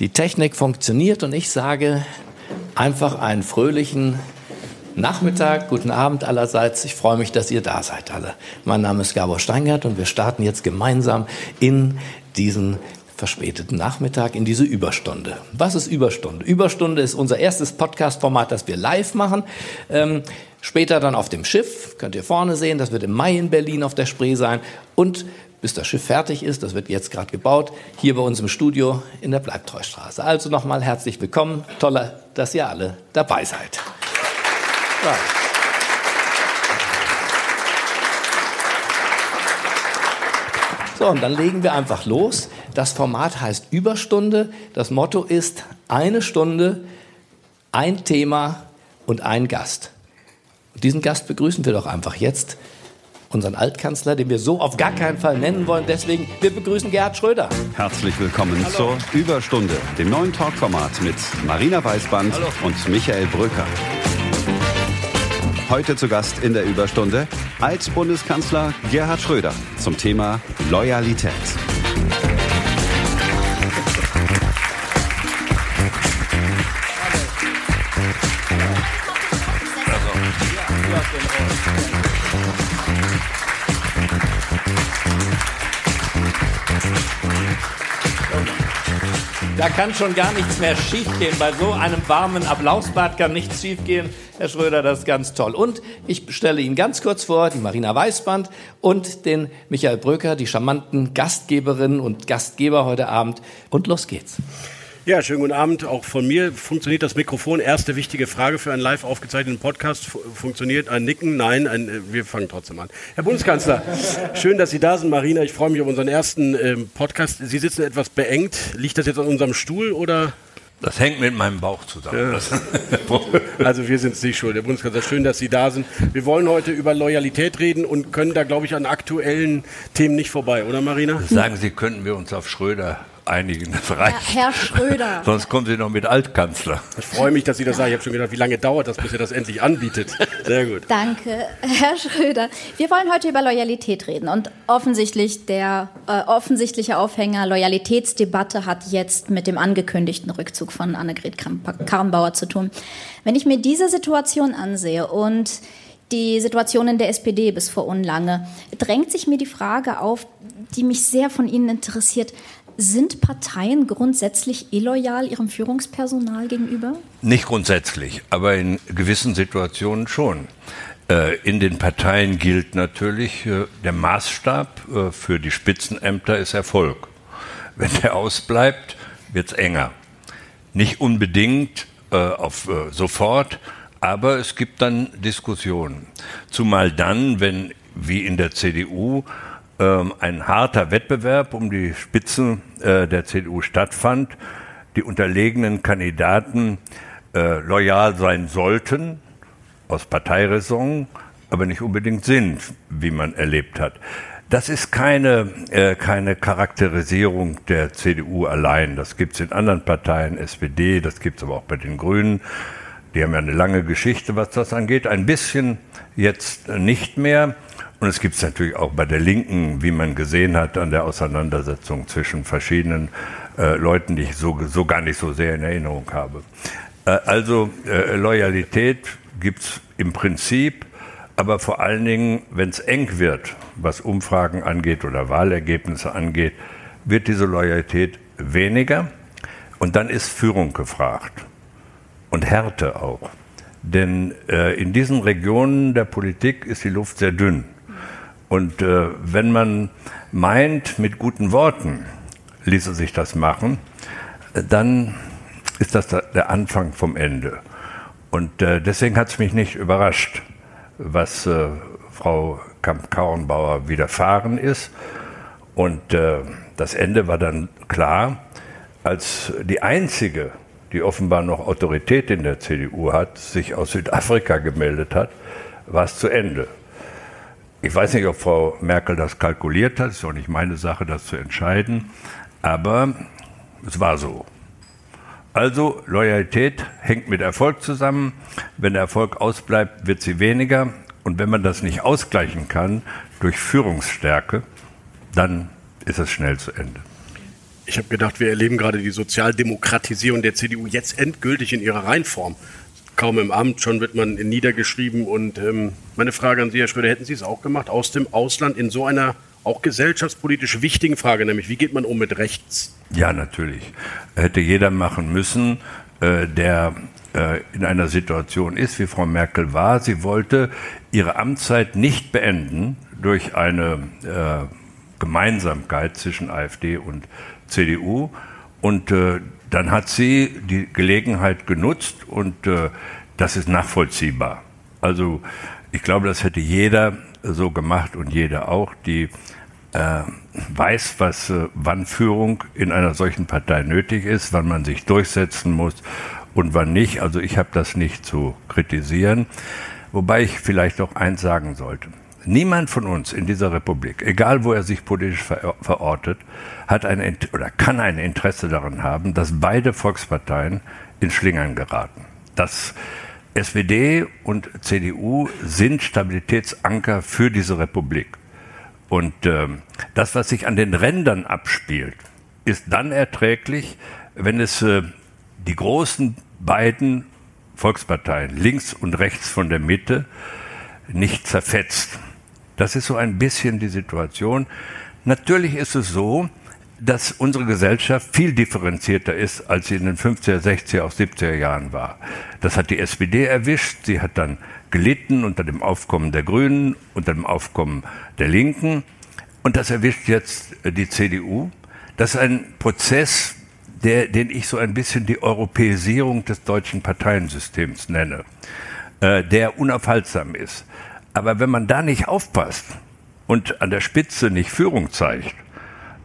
Die Technik funktioniert und ich sage einfach einen fröhlichen Nachmittag, guten Abend allerseits. Ich freue mich, dass ihr da seid alle. Mein Name ist Gabor Steingart und wir starten jetzt gemeinsam in diesen verspäteten Nachmittag in diese Überstunde. Was ist Überstunde? Überstunde ist unser erstes Podcast-Format, das wir live machen. Ähm, später dann auf dem Schiff, könnt ihr vorne sehen, das wird im Mai in Berlin auf der Spree sein. Und bis das Schiff fertig ist, das wird jetzt gerade gebaut, hier bei uns im Studio in der Bleibtreustraße. Also nochmal herzlich willkommen. Toll, dass ihr alle dabei seid. Ja. So, und dann legen wir einfach los. Das Format heißt Überstunde. Das Motto ist eine Stunde, ein Thema und ein Gast. Und diesen Gast begrüßen wir doch einfach jetzt unseren Altkanzler, den wir so auf gar keinen Fall nennen wollen. Deswegen, wir begrüßen Gerhard Schröder. Herzlich willkommen Hallo. zur Überstunde, dem neuen Talkformat mit Marina Weißband Hallo. und Michael Brücker. Heute zu Gast in der Überstunde als Bundeskanzler Gerhard Schröder zum Thema Loyalität. Da kann schon gar nichts mehr schiefgehen. Bei so einem warmen Applausbad kann nichts schiefgehen. Herr Schröder, das ist ganz toll. Und ich stelle Ihnen ganz kurz vor, die Marina Weißband und den Michael Bröker, die charmanten Gastgeberinnen und Gastgeber heute Abend. Und los geht's. Ja, schönen guten Abend. Auch von mir funktioniert das Mikrofon. Erste wichtige Frage für einen live aufgezeichneten Podcast. Funktioniert ein Nicken? Nein, ein, äh, wir fangen trotzdem an. Herr Bundeskanzler, schön, dass Sie da sind. Marina, ich freue mich auf unseren ersten ähm, Podcast. Sie sitzen etwas beengt. Liegt das jetzt an unserem Stuhl oder? Das hängt mit meinem Bauch zusammen. Ja. also wir sind es nicht schuld. Herr Bundeskanzler, schön, dass Sie da sind. Wir wollen heute über Loyalität reden und können da, glaube ich, an aktuellen Themen nicht vorbei, oder Marina? Sagen Sie, könnten wir uns auf Schröder einigen. Das reicht. Herr Schröder. Sonst kommen Sie noch mit Altkanzler. Ich freue mich, dass Sie das sagen. Ich habe schon gedacht, wie lange dauert das, bis er das endlich anbietet. Sehr gut. Danke, Herr Schröder. Wir wollen heute über Loyalität reden. Und offensichtlich der äh, offensichtliche Aufhänger Loyalitätsdebatte hat jetzt mit dem angekündigten Rückzug von Annegret Karrenbauer zu tun. Wenn ich mir diese Situation ansehe und die Situation in der SPD bis vor unlange, drängt sich mir die Frage auf, die mich sehr von Ihnen interessiert. Sind Parteien grundsätzlich illoyal ihrem Führungspersonal gegenüber? Nicht grundsätzlich, aber in gewissen Situationen schon. Äh, in den Parteien gilt natürlich, äh, der Maßstab äh, für die Spitzenämter ist Erfolg. Wenn der ausbleibt, wird es enger. Nicht unbedingt auf sofort, aber es gibt dann Diskussionen. Zumal dann, wenn wie in der CDU ähm, ein harter Wettbewerb um die Spitzen äh, der CDU stattfand, die unterlegenen Kandidaten äh, loyal sein sollten, aus Parteiräson, aber nicht unbedingt sind, wie man erlebt hat. Das ist keine, äh, keine Charakterisierung der CDU allein. Das gibt es in anderen Parteien, SPD, das gibt es aber auch bei den Grünen. Die haben ja eine lange Geschichte, was das angeht. Ein bisschen jetzt nicht mehr. Und es gibt es natürlich auch bei der Linken, wie man gesehen hat, an der Auseinandersetzung zwischen verschiedenen äh, Leuten, die ich so, so gar nicht so sehr in Erinnerung habe. Äh, also äh, Loyalität gibt es im Prinzip, aber vor allen Dingen, wenn es eng wird, was Umfragen angeht oder Wahlergebnisse angeht, wird diese Loyalität weniger und dann ist Führung gefragt und Härte auch. Denn äh, in diesen Regionen der Politik ist die Luft sehr dünn. Und äh, wenn man meint, mit guten Worten ließe sich das machen, dann ist das der Anfang vom Ende. Und äh, deswegen hat es mich nicht überrascht, was äh, Frau Kamp-Kauenbauer widerfahren ist. Und äh, das Ende war dann klar, als die einzige, die offenbar noch Autorität in der CDU hat, sich aus Südafrika gemeldet hat, war es zu Ende. Ich weiß nicht, ob Frau Merkel das kalkuliert hat, ist auch nicht meine Sache, das zu entscheiden, aber es war so. Also Loyalität hängt mit Erfolg zusammen. Wenn der Erfolg ausbleibt, wird sie weniger. Und wenn man das nicht ausgleichen kann durch Führungsstärke, dann ist es schnell zu Ende. Ich habe gedacht, wir erleben gerade die Sozialdemokratisierung der CDU jetzt endgültig in ihrer Reinform. Kaum im Amt, schon wird man niedergeschrieben. Und ähm, meine Frage an Sie, Herr Schröder, hätten Sie es auch gemacht, aus dem Ausland in so einer auch gesellschaftspolitisch wichtigen Frage, nämlich wie geht man um mit rechts? Ja, natürlich. Hätte jeder machen müssen, äh, der äh, in einer Situation ist, wie Frau Merkel war. Sie wollte ihre Amtszeit nicht beenden durch eine äh, Gemeinsamkeit zwischen AfD und CDU. Und äh, dann hat sie die Gelegenheit genutzt und äh, das ist nachvollziehbar. Also ich glaube, das hätte jeder so gemacht und jeder auch, die äh, weiß, was äh, wann Führung in einer solchen Partei nötig ist, wann man sich durchsetzen muss und wann nicht. Also ich habe das nicht zu kritisieren. Wobei ich vielleicht auch eins sagen sollte. Niemand von uns in dieser Republik, egal wo er sich politisch verortet, hat ein oder kann ein Interesse daran haben, dass beide Volksparteien in Schlingern geraten. Das SPD und CDU sind Stabilitätsanker für diese Republik. Und äh, das, was sich an den Rändern abspielt, ist dann erträglich, wenn es äh, die großen beiden Volksparteien, links und rechts von der Mitte, nicht zerfetzt. Das ist so ein bisschen die Situation. Natürlich ist es so, dass unsere Gesellschaft viel differenzierter ist, als sie in den 50er, 60er, auch 70er Jahren war. Das hat die SPD erwischt. Sie hat dann gelitten unter dem Aufkommen der Grünen, unter dem Aufkommen der Linken. Und das erwischt jetzt die CDU. Das ist ein Prozess, der, den ich so ein bisschen die Europäisierung des deutschen Parteiensystems nenne, äh, der unaufhaltsam ist. Aber wenn man da nicht aufpasst und an der Spitze nicht Führung zeigt,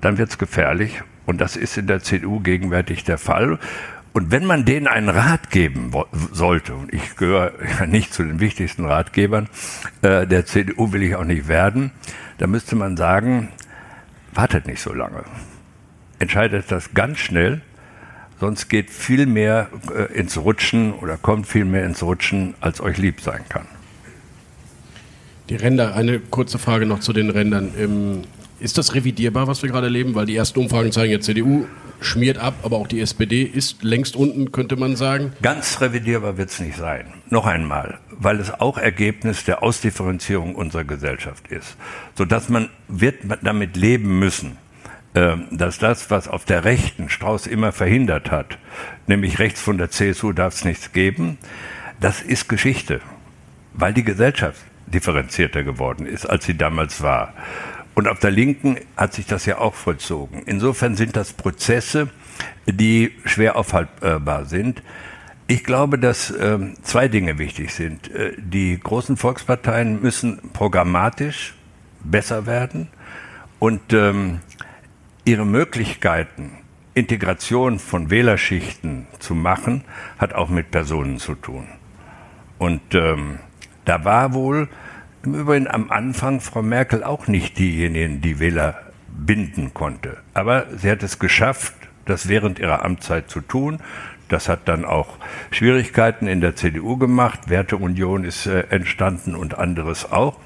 dann wird es gefährlich. Und das ist in der CDU gegenwärtig der Fall. Und wenn man denen einen Rat geben sollte, und ich gehöre nicht zu den wichtigsten Ratgebern äh, der CDU, will ich auch nicht werden, dann müsste man sagen, wartet nicht so lange. Entscheidet das ganz schnell, sonst geht viel mehr äh, ins Rutschen oder kommt viel mehr ins Rutschen, als euch lieb sein kann. Die Ränder, eine kurze Frage noch zu den Rändern. Ähm, ist das revidierbar, was wir gerade erleben? Weil die ersten Umfragen zeigen ja, CDU schmiert ab, aber auch die SPD ist längst unten, könnte man sagen. Ganz revidierbar wird es nicht sein. Noch einmal, weil es auch Ergebnis der Ausdifferenzierung unserer Gesellschaft ist. Sodass man wird damit leben müssen, ähm, dass das, was auf der Rechten Strauß immer verhindert hat, nämlich rechts von der CSU darf es nichts geben, das ist Geschichte, weil die Gesellschaft differenzierter geworden ist, als sie damals war. Und auf der Linken hat sich das ja auch vollzogen. Insofern sind das Prozesse, die schwer aufhaltbar sind. Ich glaube, dass äh, zwei Dinge wichtig sind. Äh, die großen Volksparteien müssen programmatisch besser werden und ähm, ihre Möglichkeiten, Integration von Wählerschichten zu machen, hat auch mit Personen zu tun. Und ähm, da war wohl im Übrigen am Anfang Frau Merkel auch nicht diejenige, die Wähler binden konnte. Aber sie hat es geschafft, das während ihrer Amtszeit zu tun. Das hat dann auch Schwierigkeiten in der CDU gemacht. Werteunion ist äh, entstanden und anderes auch.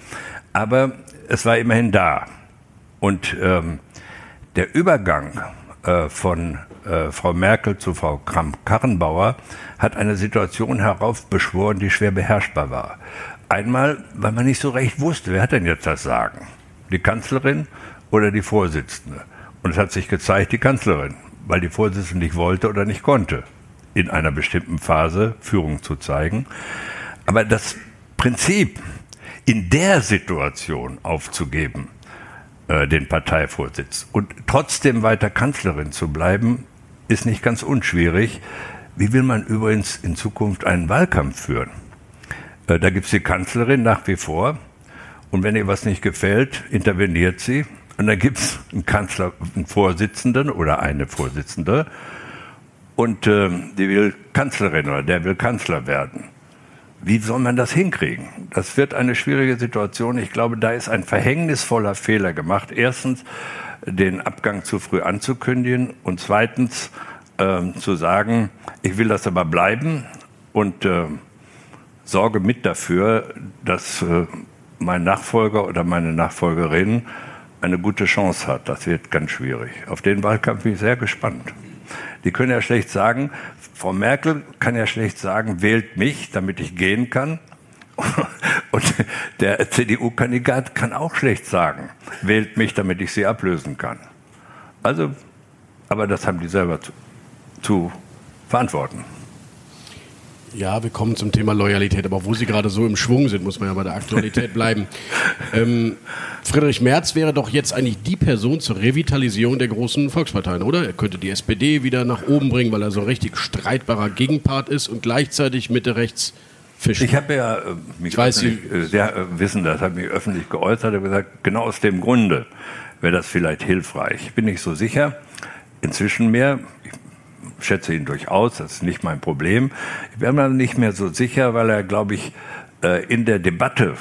Aber es war immerhin da. Und ähm, der Übergang äh, von äh, Frau Merkel zu Frau Kramp-Karrenbauer hat eine Situation heraufbeschworen, die schwer beherrschbar war. Einmal, weil man nicht so recht wusste, wer hat denn jetzt das Sagen? Die Kanzlerin oder die Vorsitzende? Und es hat sich gezeigt, die Kanzlerin, weil die Vorsitzende nicht wollte oder nicht konnte, in einer bestimmten Phase Führung zu zeigen. Aber das Prinzip, in der Situation aufzugeben, äh, den Parteivorsitz und trotzdem weiter Kanzlerin zu bleiben, ist nicht ganz unschwierig. Wie will man übrigens in Zukunft einen Wahlkampf führen? Äh, da gibt es die Kanzlerin nach wie vor. Und wenn ihr was nicht gefällt, interveniert sie. Und dann gibt es einen Kanzler, einen Vorsitzenden oder eine Vorsitzende. Und äh, die will Kanzlerin oder der will Kanzler werden. Wie soll man das hinkriegen? Das wird eine schwierige Situation. Ich glaube, da ist ein verhängnisvoller Fehler gemacht. Erstens, den Abgang zu früh anzukündigen und zweitens äh, zu sagen, ich will das aber bleiben und äh, sorge mit dafür, dass äh, mein Nachfolger oder meine Nachfolgerin eine gute Chance hat. Das wird ganz schwierig. Auf den Wahlkampf bin ich sehr gespannt. Die können ja schlecht sagen, Frau Merkel kann ja schlecht sagen, wählt mich, damit ich gehen kann. Und der CDU-Kandidat kann auch schlecht sagen, wählt mich, damit ich sie ablösen kann. Also, aber das haben die selber zu, zu verantworten. Ja, wir kommen zum Thema Loyalität, aber wo Sie gerade so im Schwung sind, muss man ja bei der Aktualität bleiben. ähm, Friedrich Merz wäre doch jetzt eigentlich die Person zur Revitalisierung der großen Volksparteien, oder? Er könnte die SPD wieder nach oben bringen, weil er so ein richtig streitbarer Gegenpart ist und gleichzeitig Mitte rechts fischen. Ich habe ja äh, mich ich weiß, Sie äh, sehr äh, wissen, das habe mich öffentlich geäußert und gesagt, genau aus dem Grunde wäre das vielleicht hilfreich. Ich bin nicht so sicher. Inzwischen mehr. Schätze ihn durchaus, das ist nicht mein Problem. Ich bin mir nicht mehr so sicher, weil er, glaube ich, äh, in der Debatte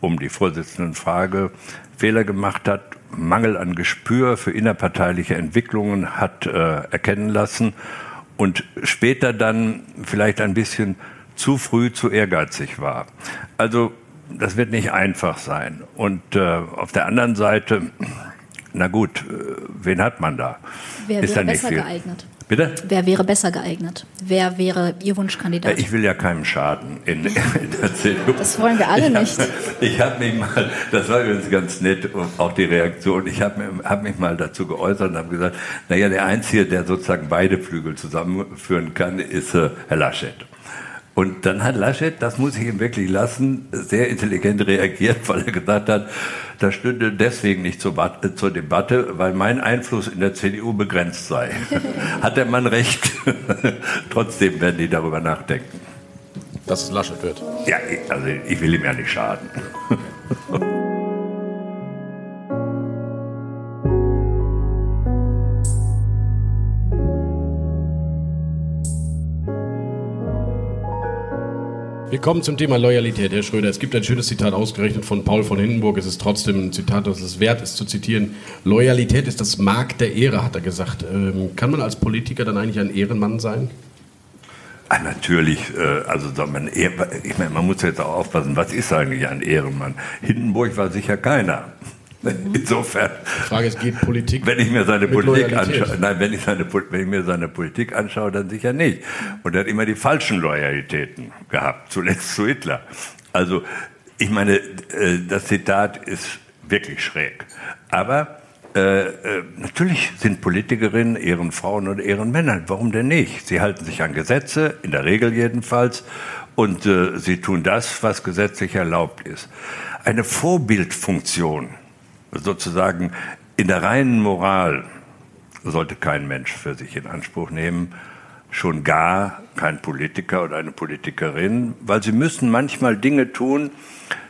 um die Vorsitzendenfrage Fehler gemacht hat, Mangel an Gespür für innerparteiliche Entwicklungen hat äh, erkennen lassen und später dann vielleicht ein bisschen zu früh zu ehrgeizig war. Also das wird nicht einfach sein. Und äh, auf der anderen Seite, na gut, äh, wen hat man da? Wer Ist wäre besser geeignet? Bitte? Wer wäre besser geeignet? Wer wäre Ihr Wunschkandidat? Ich will ja keinem schaden in, in der CDU. Das wollen wir alle ich nicht. Hab, ich habe mich mal, das war übrigens ganz nett, auch die Reaktion, ich habe hab mich mal dazu geäußert und habe gesagt, naja, der Einzige, der sozusagen beide Flügel zusammenführen kann, ist äh, Herr Laschet. Und dann hat Laschet, das muss ich ihm wirklich lassen, sehr intelligent reagiert, weil er gesagt hat, das stünde deswegen nicht zur, zur Debatte, weil mein Einfluss in der CDU begrenzt sei. hat der Mann recht. Trotzdem werden die darüber nachdenken. Dass es Laschet wird. Ja, also ich will ihm ja nicht schaden. Wir kommen zum Thema Loyalität, Herr Schröder. Es gibt ein schönes Zitat ausgerechnet von Paul von Hindenburg. Es ist trotzdem ein Zitat, das es wert ist zu zitieren. Loyalität ist das Mark der Ehre, hat er gesagt. Ähm, kann man als Politiker dann eigentlich ein Ehrenmann sein? Ah, natürlich, äh, also man, ich meine, man muss jetzt auch aufpassen, was ist eigentlich ein Ehrenmann? Hindenburg war sicher keiner. Insofern. Die Frage ist, geht Politik? Wenn ich mir seine Politik anschaue, nein, wenn ich, seine, wenn ich mir seine Politik anschaue, dann sicher nicht. Und er hat immer die falschen Loyalitäten gehabt, zuletzt zu Hitler. Also, ich meine, äh, das Zitat ist wirklich schräg. Aber äh, äh, natürlich sind Politikerinnen Ehrenfrauen und Ehrenmänner. Warum denn nicht? Sie halten sich an Gesetze, in der Regel jedenfalls, und äh, sie tun das, was gesetzlich erlaubt ist. Eine Vorbildfunktion sozusagen in der reinen Moral sollte kein Mensch für sich in Anspruch nehmen, schon gar kein Politiker oder eine Politikerin, weil sie müssen manchmal Dinge tun,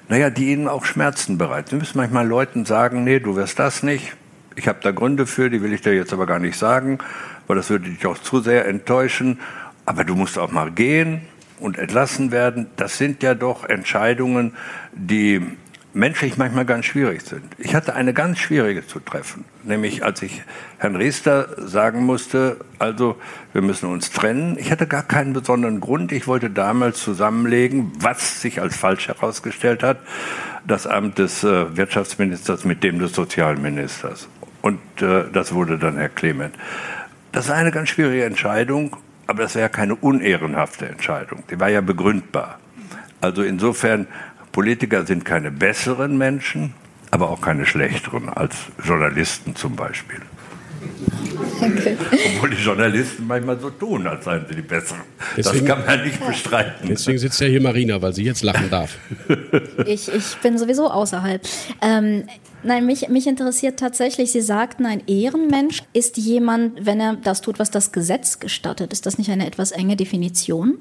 naja, die ihnen auch Schmerzen bereiten. Sie müssen manchmal Leuten sagen, nee, du wirst das nicht, ich habe da Gründe für, die will ich dir jetzt aber gar nicht sagen, weil das würde dich auch zu sehr enttäuschen, aber du musst auch mal gehen und entlassen werden. Das sind ja doch Entscheidungen, die menschlich manchmal ganz schwierig sind. Ich hatte eine ganz schwierige zu treffen, nämlich als ich Herrn Riester sagen musste, also wir müssen uns trennen. Ich hatte gar keinen besonderen Grund. Ich wollte damals zusammenlegen, was sich als falsch herausgestellt hat, das Amt des äh, Wirtschaftsministers mit dem des Sozialministers. Und äh, das wurde dann Herr Clement. Das war eine ganz schwierige Entscheidung, aber das wäre keine unehrenhafte Entscheidung. Die war ja begründbar. Also insofern Politiker sind keine besseren Menschen, aber auch keine schlechteren als Journalisten zum Beispiel. Okay. Obwohl die Journalisten manchmal so tun, als seien sie die Besseren. Deswegen, das kann man nicht bestreiten. Deswegen sitzt ja hier Marina, weil sie jetzt lachen darf. Ich, ich bin sowieso außerhalb. Ähm, nein, mich, mich interessiert tatsächlich, Sie sagten, ein Ehrenmensch ist jemand, wenn er das tut, was das Gesetz gestattet. Ist das nicht eine etwas enge Definition?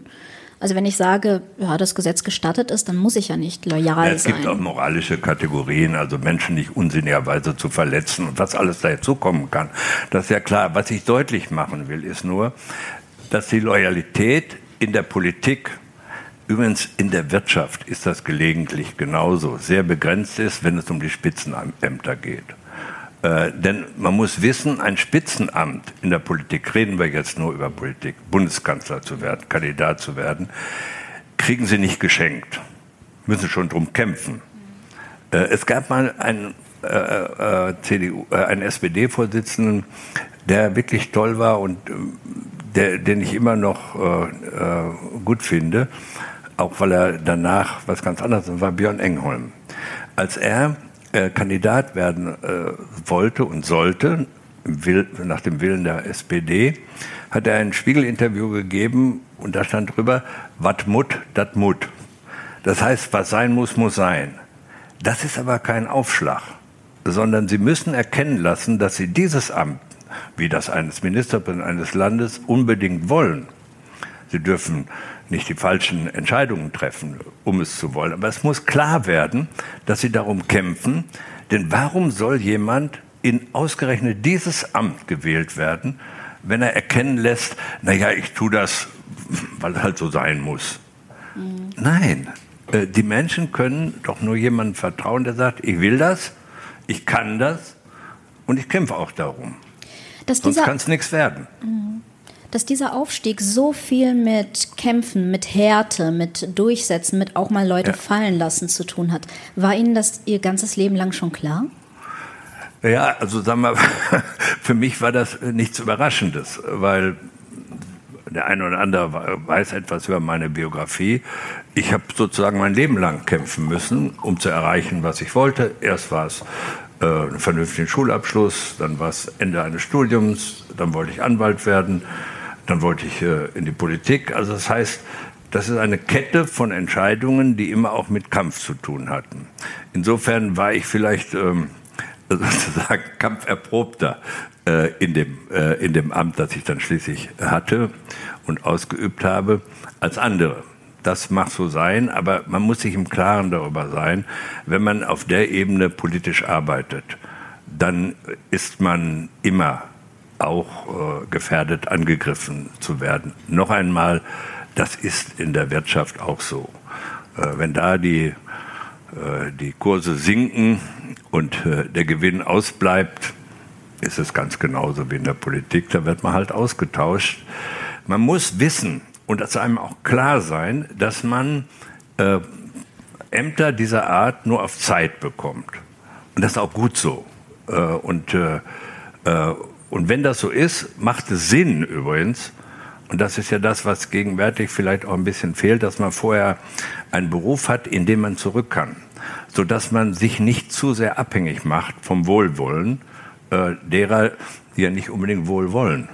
Also wenn ich sage, ja, das Gesetz gestattet ist, dann muss ich ja nicht loyal ja, es sein. Es gibt auch moralische Kategorien, also Menschen nicht unsinnigerweise zu verletzen und was alles dazukommen kann. Das ist ja klar. Was ich deutlich machen will, ist nur, dass die Loyalität in der Politik Übrigens in der Wirtschaft ist das gelegentlich genauso, sehr begrenzt ist, wenn es um die Spitzenämter geht. Äh, denn man muss wissen, ein Spitzenamt in der Politik, reden wir jetzt nur über Politik, Bundeskanzler zu werden, Kandidat zu werden, kriegen sie nicht geschenkt, müssen schon drum kämpfen. Äh, es gab mal einen äh, äh CDU, äh, einen SPD-Vorsitzenden, der wirklich toll war und der, den ich immer noch gut finde, auch weil er danach was ganz anderes war, Björn Engholm. Als er äh, Kandidat werden äh, wollte und sollte, Will, nach dem Willen der SPD, hat er ein Spiegel-Interview gegeben und da stand drüber, wat mut, dat mut. Das heißt, was sein muss, muss sein. Das ist aber kein Aufschlag, sondern Sie müssen erkennen lassen, dass Sie dieses Amt wie das eines Ministerpräsidenten eines Landes unbedingt wollen. Sie dürfen nicht die falschen Entscheidungen treffen, um es zu wollen. Aber es muss klar werden, dass sie darum kämpfen. Denn warum soll jemand in ausgerechnet dieses Amt gewählt werden, wenn er erkennen lässt, naja, ich tue das, weil es halt so sein muss. Mhm. Nein, äh, die Menschen können doch nur jemandem vertrauen, der sagt, ich will das, ich kann das und ich kämpfe auch darum. Dass Sonst kann es nichts werden. Mhm. Dass dieser Aufstieg so viel mit Kämpfen, mit Härte, mit Durchsetzen, mit auch mal Leute ja. fallen lassen zu tun hat. War Ihnen das Ihr ganzes Leben lang schon klar? Ja, also sagen wir, für mich war das nichts Überraschendes, weil der eine oder andere weiß etwas über meine Biografie. Ich habe sozusagen mein Leben lang kämpfen müssen, um zu erreichen, was ich wollte. Erst war es äh, einen vernünftigen Schulabschluss, dann war es Ende eines Studiums, dann wollte ich Anwalt werden, dann wollte ich äh, in die Politik. Also das heißt, das ist eine Kette von Entscheidungen, die immer auch mit Kampf zu tun hatten. Insofern war ich vielleicht ähm, sozusagen kampferprobter äh, in, dem, äh, in dem Amt, das ich dann schließlich hatte und ausgeübt habe, als andere das mag so sein, aber man muss sich im Klaren darüber sein, wenn man auf der Ebene politisch arbeitet, dann ist man immer auch äh, gefährdet, angegriffen zu werden. Noch einmal, das ist in der Wirtschaft auch so. Äh, wenn da die, äh, die Kurse sinken und äh, der Gewinn ausbleibt, ist es ganz genauso wie in der Politik, da wird man halt ausgetauscht. Man muss wissen, und es einem auch klar sein, dass man äh, Ämter dieser Art nur auf Zeit bekommt. Und das ist auch gut so. Äh, und, und wenn das so ist, macht es Sinn übrigens, und das ist ja das, was gegenwärtig vielleicht auch ein bisschen fehlt, dass man vorher einen Beruf hat, in dem man zurück kann, sodass man sich nicht zu sehr abhängig macht vom Wohlwollen äh, derer, die ja nicht unbedingt wohlwollen.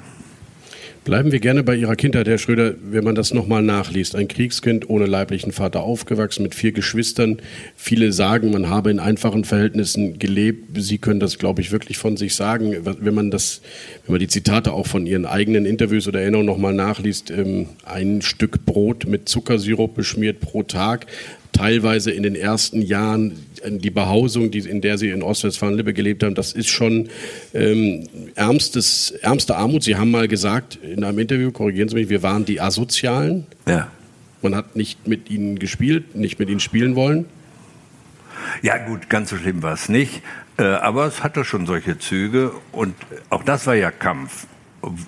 Bleiben wir gerne bei Ihrer Kindheit, Herr Schröder, wenn man das nochmal nachliest. Ein Kriegskind ohne leiblichen Vater aufgewachsen, mit vier Geschwistern. Viele sagen, man habe in einfachen Verhältnissen gelebt. Sie können das, glaube ich, wirklich von sich sagen. Wenn man das, wenn man die Zitate auch von Ihren eigenen Interviews oder Erinnerungen nochmal nachliest, ähm, ein Stück Brot mit Zuckersirup beschmiert pro Tag teilweise in den ersten Jahren die Behausung, die, in der Sie in Ostwestfalen-Lippe gelebt haben, das ist schon ähm, ärmstes, ärmste Armut. Sie haben mal gesagt in einem Interview, korrigieren Sie mich, wir waren die Asozialen. Ja. Man hat nicht mit ihnen gespielt, nicht mit ihnen spielen wollen. Ja gut, ganz so schlimm war es nicht, äh, aber es hatte schon solche Züge und auch das war ja Kampf.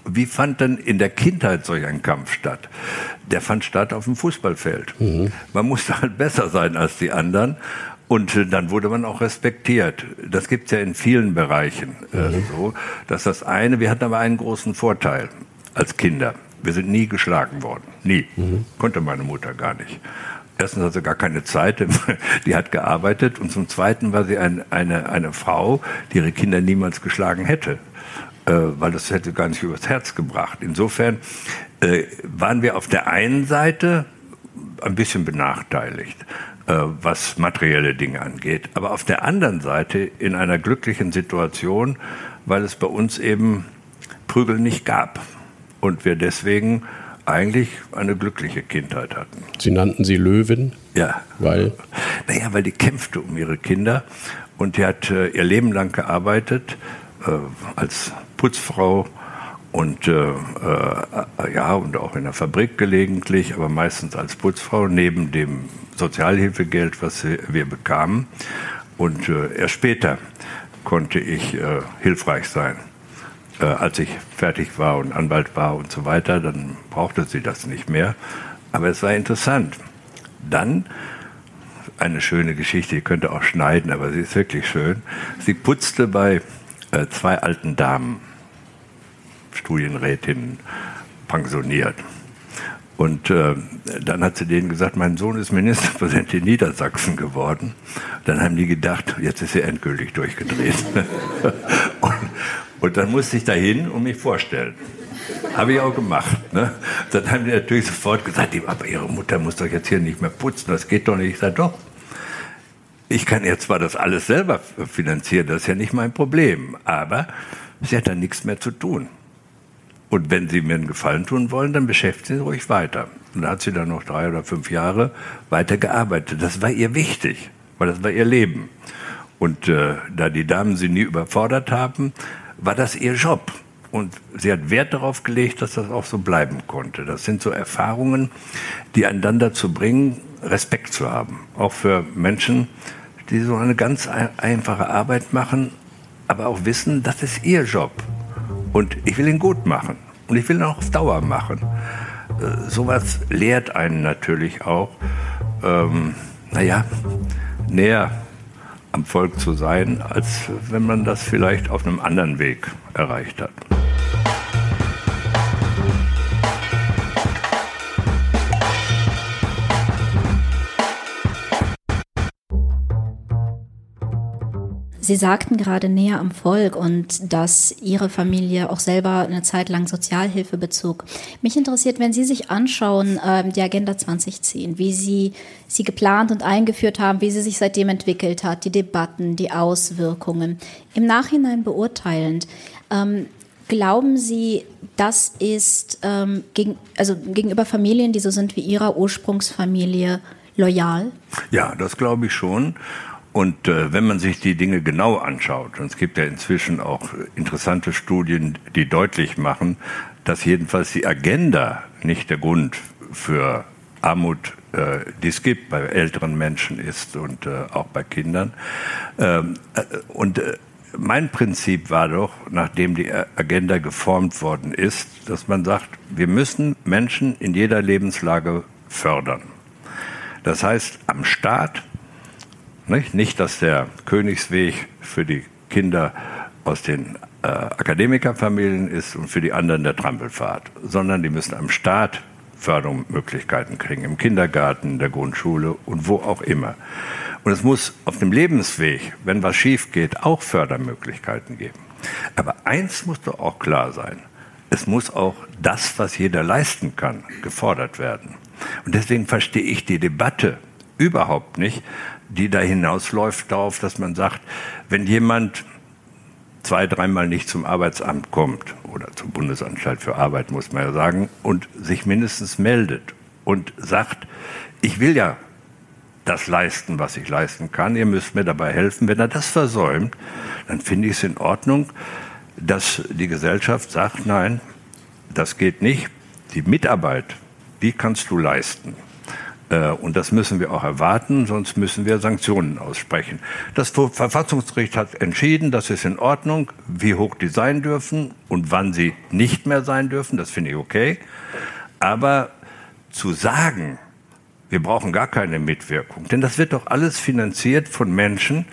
Wie fand denn in der Kindheit solch ein Kampf statt? Der fand statt auf dem Fußballfeld. Mhm. Man musste halt besser sein als die anderen und äh, dann wurde man auch respektiert. Das gibt es ja in vielen Bereichen äh, mhm. so. Dass das eine, wir hatten aber einen großen Vorteil als Kinder. Wir sind nie geschlagen worden. Nie. Mhm. Konnte meine Mutter gar nicht. Erstens hat sie gar keine Zeit, die hat gearbeitet. Und zum Zweiten war sie ein, eine, eine Frau, die ihre Kinder niemals geschlagen hätte. Äh, weil das hätte gar nicht übers Herz gebracht. Insofern äh, waren wir auf der einen Seite ein bisschen benachteiligt. Äh, was materielle Dinge angeht. Aber auf der anderen Seite in einer glücklichen Situation, weil es bei uns eben Prügel nicht gab und wir deswegen eigentlich eine glückliche Kindheit hatten. Sie nannten sie Löwin? Ja. Weil? Naja, weil die kämpfte um ihre Kinder und die hat ihr Leben lang gearbeitet als Putzfrau und äh, äh, ja und auch in der Fabrik gelegentlich, aber meistens als Putzfrau neben dem Sozialhilfegeld, was wir bekamen. Und äh, erst später konnte ich äh, hilfreich sein. Äh, als ich fertig war und Anwalt war und so weiter, dann brauchte sie das nicht mehr. Aber es war interessant. Dann eine schöne Geschichte, die könnte auch schneiden, aber sie ist wirklich schön. Sie putzte bei äh, zwei alten Damen, Studienrätinnen, pensioniert. Und äh, dann hat sie denen gesagt, mein Sohn ist Ministerpräsident in Niedersachsen geworden. Dann haben die gedacht, jetzt ist er endgültig durchgedreht. und, und, dann musste ich dahin und mich vorstellen. Habe ich auch gemacht. Ne? Dann haben die natürlich sofort gesagt, aber ihre Mutter muss doch jetzt hier nicht mehr putzen, das geht doch nicht. Ich sage, doch, ich kann jetzt zwar das alles selber finanzieren, das ist ja nicht mein Problem, aber sie hat da nichts mehr zu tun. Und wenn Sie mir einen Gefallen tun wollen, dann beschäftigen Sie ruhig weiter. Und da hat sie dann noch drei oder fünf Jahre weiter gearbeitet. Das war ihr wichtig, weil das war ihr Leben. Und äh, da die Damen sie nie überfordert haben, war das ihr Job. Und sie hat Wert darauf gelegt, dass das auch so bleiben konnte. Das sind so Erfahrungen, die einen dann dazu bringen, Respekt zu haben. Auch für Menschen, die so eine ganz einfache Arbeit machen, aber auch wissen, das ist ihr Job. Und ich will ihn gut machen. Und ich will ihn auch auf Dauer machen. Äh, sowas lehrt einen natürlich auch, ähm, naja, näher am Volk zu sein, als wenn man das vielleicht auf einem anderen Weg erreicht hat. Sie sagten gerade näher am Volk und dass Ihre Familie auch selber eine Zeit lang Sozialhilfe bezog. Mich interessiert, wenn Sie sich anschauen, äh, die Agenda 2010, wie Sie sie geplant und eingeführt haben, wie sie sich seitdem entwickelt hat, die Debatten, die Auswirkungen. Im Nachhinein beurteilend, ähm, glauben Sie, das ist ähm, gegen, also gegenüber Familien, die so sind wie Ihrer Ursprungsfamilie, loyal? Ja, das glaube ich schon. Und äh, wenn man sich die Dinge genau anschaut, und es gibt ja inzwischen auch interessante Studien, die deutlich machen, dass jedenfalls die Agenda nicht der Grund für Armut, äh, die es gibt bei älteren Menschen ist und äh, auch bei Kindern. Ähm, äh, und äh, mein Prinzip war doch, nachdem die Agenda geformt worden ist, dass man sagt, wir müssen Menschen in jeder Lebenslage fördern. Das heißt, am Staat nicht, nicht dass der Königsweg für die Kinder aus den äh, Akademikerfamilien ist und für die anderen der Trampelfahrt, sondern die müssen am Staat Fördermöglichkeiten kriegen, im Kindergarten, in der Grundschule und wo auch immer. Und es muss auf dem Lebensweg, wenn was schief geht, auch Fördermöglichkeiten geben. Aber eins muss doch auch klar sein. Es muss auch das, was jeder leisten kann, gefordert werden. Und deswegen verstehe ich die Debatte überhaupt nicht, die da hinausläuft darauf, dass man sagt, wenn jemand zwei, dreimal nicht zum Arbeitsamt kommt oder zur Bundesanstalt für Arbeit, muss man ja sagen, und sich mindestens meldet und sagt, ich will ja das leisten, was ich leisten kann, ihr müsst mir dabei helfen. Wenn er das versäumt, dann finde ich es in Ordnung, dass die Gesellschaft sagt, nein, das geht nicht. Die Mitarbeit, die kannst du leisten. Äh, und das müssen wir auch erwarten, sonst müssen wir Sanktionen aussprechen. Das Verfassungsgericht hat entschieden, das ist in Ordnung, wie hoch die sein dürfen und wann sie nicht mehr sein dürfen, das finde ich okay. Aber zu sagen, wir brauchen gar keine Mitwirkung, denn das wird doch alles finanziert von Menschen,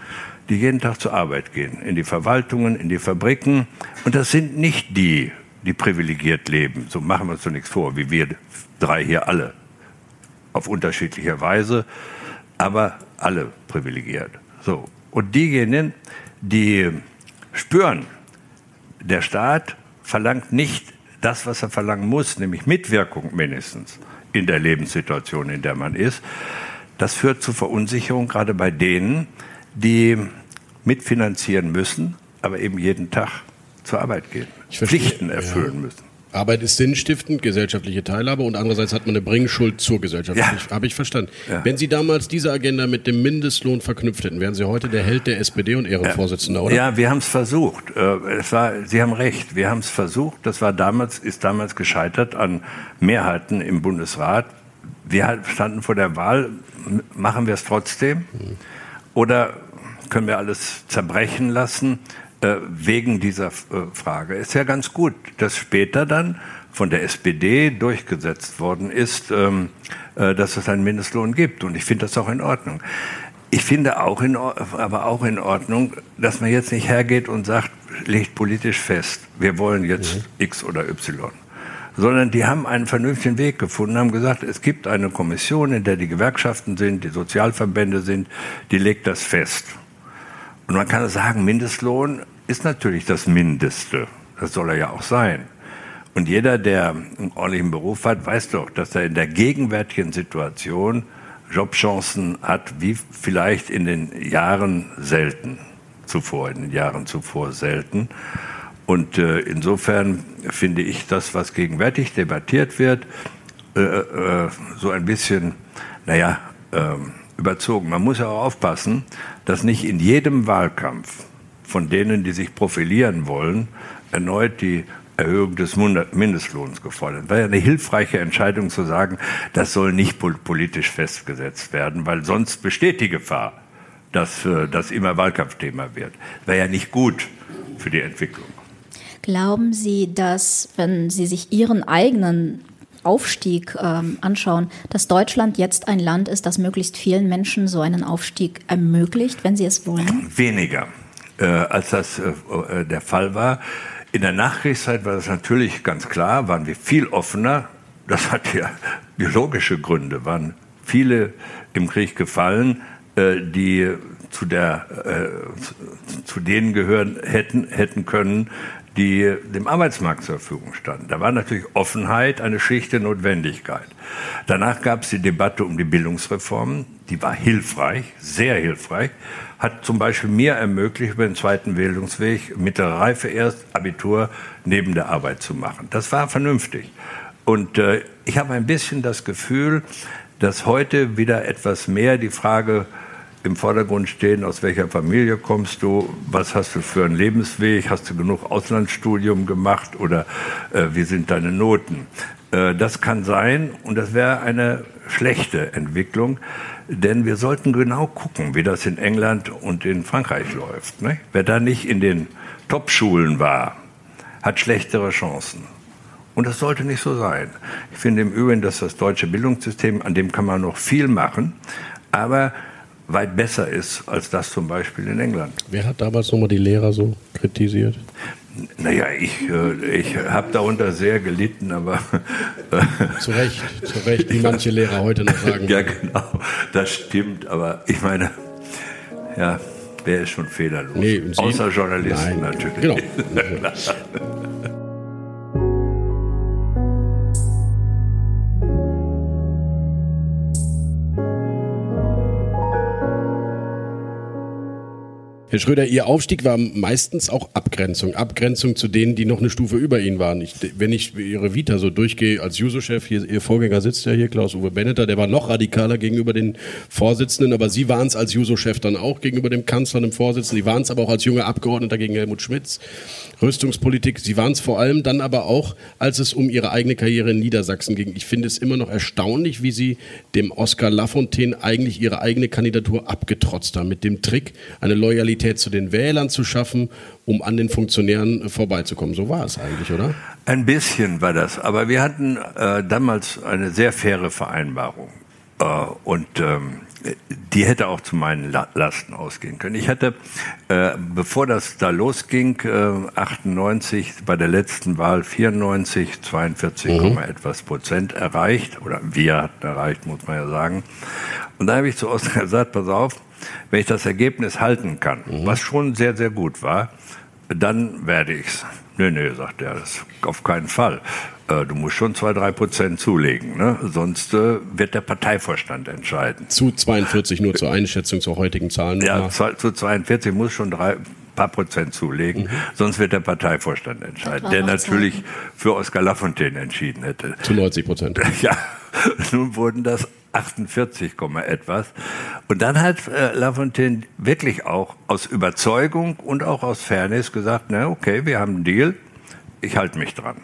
die jeden Tag zur Arbeit gehen, in die Verwaltungen, in die Fabriken. Und das sind nicht die, die privilegiert leben. So machen wir uns doch nichts vor, wie wir drei hier alle auf unterschiedliche Weise, aber alle privilegiert. So. Und diejenigen, die spüren, der Staat verlangt nicht das, was er verlangen muss, nämlich Mitwirkung mindestens in der Lebenssituation, in der man ist, das führt zu Verunsicherung, gerade bei denen, die mitfinanzieren müssen, aber eben jeden Tag zur Arbeit gehen, Pflichten erfüllen ja. müssen. Arbeit ist sinnstiftend, gesellschaftliche Teilhabe und andererseits hat man eine Bringschuld zur Gesellschaft. Ja. Habe ich verstanden. Ja. Wenn Sie damals diese Agenda mit dem Mindestlohn verknüpft hätten, wären Sie heute der Held der SPD und Ehrenvorsitzender, oder? Ja, wir haben es versucht. Äh, es war, Sie haben recht, wir haben es versucht. Das war damals, ist damals gescheitert an Mehrheiten im Bundesrat. Wir standen vor der Wahl, machen wir es trotzdem? Oder können wir alles zerbrechen lassen? Äh, wegen dieser äh, Frage. Ist ja ganz gut, dass später dann von der SPD durchgesetzt worden ist, ähm, äh, dass es einen Mindestlohn gibt. Und ich finde das auch in Ordnung. Ich finde auch in, aber auch in Ordnung, dass man jetzt nicht hergeht und sagt, legt politisch fest, wir wollen jetzt mhm. X oder Y. Sondern die haben einen vernünftigen Weg gefunden, haben gesagt, es gibt eine Kommission, in der die Gewerkschaften sind, die Sozialverbände sind, die legt das fest. Und man kann sagen, Mindestlohn ist natürlich das Mindeste. Das soll er ja auch sein. Und jeder, der einen ordentlichen Beruf hat, weiß doch, dass er in der gegenwärtigen Situation Jobchancen hat, wie vielleicht in den Jahren selten zuvor, in den Jahren zuvor selten. Und äh, insofern finde ich das, was gegenwärtig debattiert wird, äh, äh, so ein bisschen, naja, ähm, überzogen. Man muss ja auch aufpassen, dass nicht in jedem Wahlkampf von denen, die sich profilieren wollen, erneut die Erhöhung des Mindestlohns gefordert. War ja eine hilfreiche Entscheidung zu sagen, das soll nicht politisch festgesetzt werden, weil sonst besteht die Gefahr, dass äh, das immer Wahlkampfthema wird. Wäre ja nicht gut für die Entwicklung. Glauben Sie, dass, wenn Sie sich Ihren eigenen Aufstieg ähm, anschauen, dass Deutschland jetzt ein Land ist, das möglichst vielen Menschen so einen Aufstieg ermöglicht, wenn sie es wollen? Weniger, äh, als das äh, äh der Fall war. In der Nachkriegszeit war das natürlich ganz klar, waren wir viel offener. Das hat ja biologische Gründe, waren viele im Krieg gefallen, äh, die zu, der, äh, zu denen gehören hätten, hätten können, die dem Arbeitsmarkt zur Verfügung standen. Da war natürlich Offenheit eine schlichte Notwendigkeit. Danach gab es die Debatte um die Bildungsreformen, die war hilfreich, sehr hilfreich, hat zum Beispiel mir ermöglicht, über den zweiten Bildungsweg mittlere Reife erst Abitur neben der Arbeit zu machen. Das war vernünftig. Und äh, ich habe ein bisschen das Gefühl, dass heute wieder etwas mehr die Frage im Vordergrund stehen, aus welcher Familie kommst du, was hast du für einen Lebensweg, hast du genug Auslandsstudium gemacht oder äh, wie sind deine Noten. Äh, das kann sein und das wäre eine schlechte Entwicklung, denn wir sollten genau gucken, wie das in England und in Frankreich läuft. Ne? Wer da nicht in den Top-Schulen war, hat schlechtere Chancen. Und das sollte nicht so sein. Ich finde im Übrigen, dass das deutsche Bildungssystem, an dem kann man noch viel machen, aber weit besser ist als das zum Beispiel in England. Wer hat damals nochmal die Lehrer so kritisiert? Naja, ich, äh, ich habe darunter sehr gelitten, aber. Äh, zu Recht, zu Recht, wie manche Lehrer heute noch sagen. Ja, genau, das stimmt, aber ich meine, ja, wer ist schon fehlerlos? Nee, Außer Journalisten Nein. natürlich. Genau. Herr Schröder, Ihr Aufstieg war meistens auch Abgrenzung. Abgrenzung zu denen, die noch eine Stufe über Ihnen waren. Ich, wenn ich Ihre Vita so durchgehe als Juso-Chef, Ihr Vorgänger sitzt ja hier, Klaus-Uwe Benneter, der war noch radikaler gegenüber den Vorsitzenden, aber Sie waren es als Juso-Chef dann auch gegenüber dem Kanzler, dem Vorsitzenden. Sie waren es aber auch als junger Abgeordneter gegen Helmut Schmitz. Rüstungspolitik. Sie waren es vor allem dann aber auch, als es um Ihre eigene Karriere in Niedersachsen ging. Ich finde es immer noch erstaunlich, wie Sie dem Oskar Lafontaine eigentlich Ihre eigene Kandidatur abgetrotzt haben, mit dem Trick, eine Loyalität zu den Wählern zu schaffen, um an den Funktionären vorbeizukommen. So war es eigentlich, oder? Ein bisschen war das, aber wir hatten äh, damals eine sehr faire Vereinbarung. Äh, und ähm, die hätte auch zu meinen Lasten ausgehen können. Ich hatte, äh, bevor das da losging, äh, 98 bei der letzten Wahl 94, 42, mhm. etwas Prozent erreicht oder wir hatten erreicht, muss man ja sagen. Und da habe ich zu Oskar gesagt: Pass auf, wenn ich das Ergebnis halten kann, mhm. was schon sehr sehr gut war, dann werde ich's. Nee, nee, sagt er, das auf keinen Fall. Äh, du musst schon zwei, drei Prozent zulegen, ne? sonst äh, wird der Parteivorstand entscheiden. Zu 42 nur zur Einschätzung zur heutigen Zahlen. Ja, zu 42 muss schon drei paar Prozent zulegen, mhm. sonst wird der Parteivorstand entscheiden, der natürlich für Oskar Lafontaine entschieden hätte. Zu 90 Prozent. Ja, nun wurden das 48, etwas. Und dann hat äh, Lafontaine wirklich auch aus Überzeugung und auch aus Fairness gesagt, na okay, wir haben einen Deal, ich halte mich dran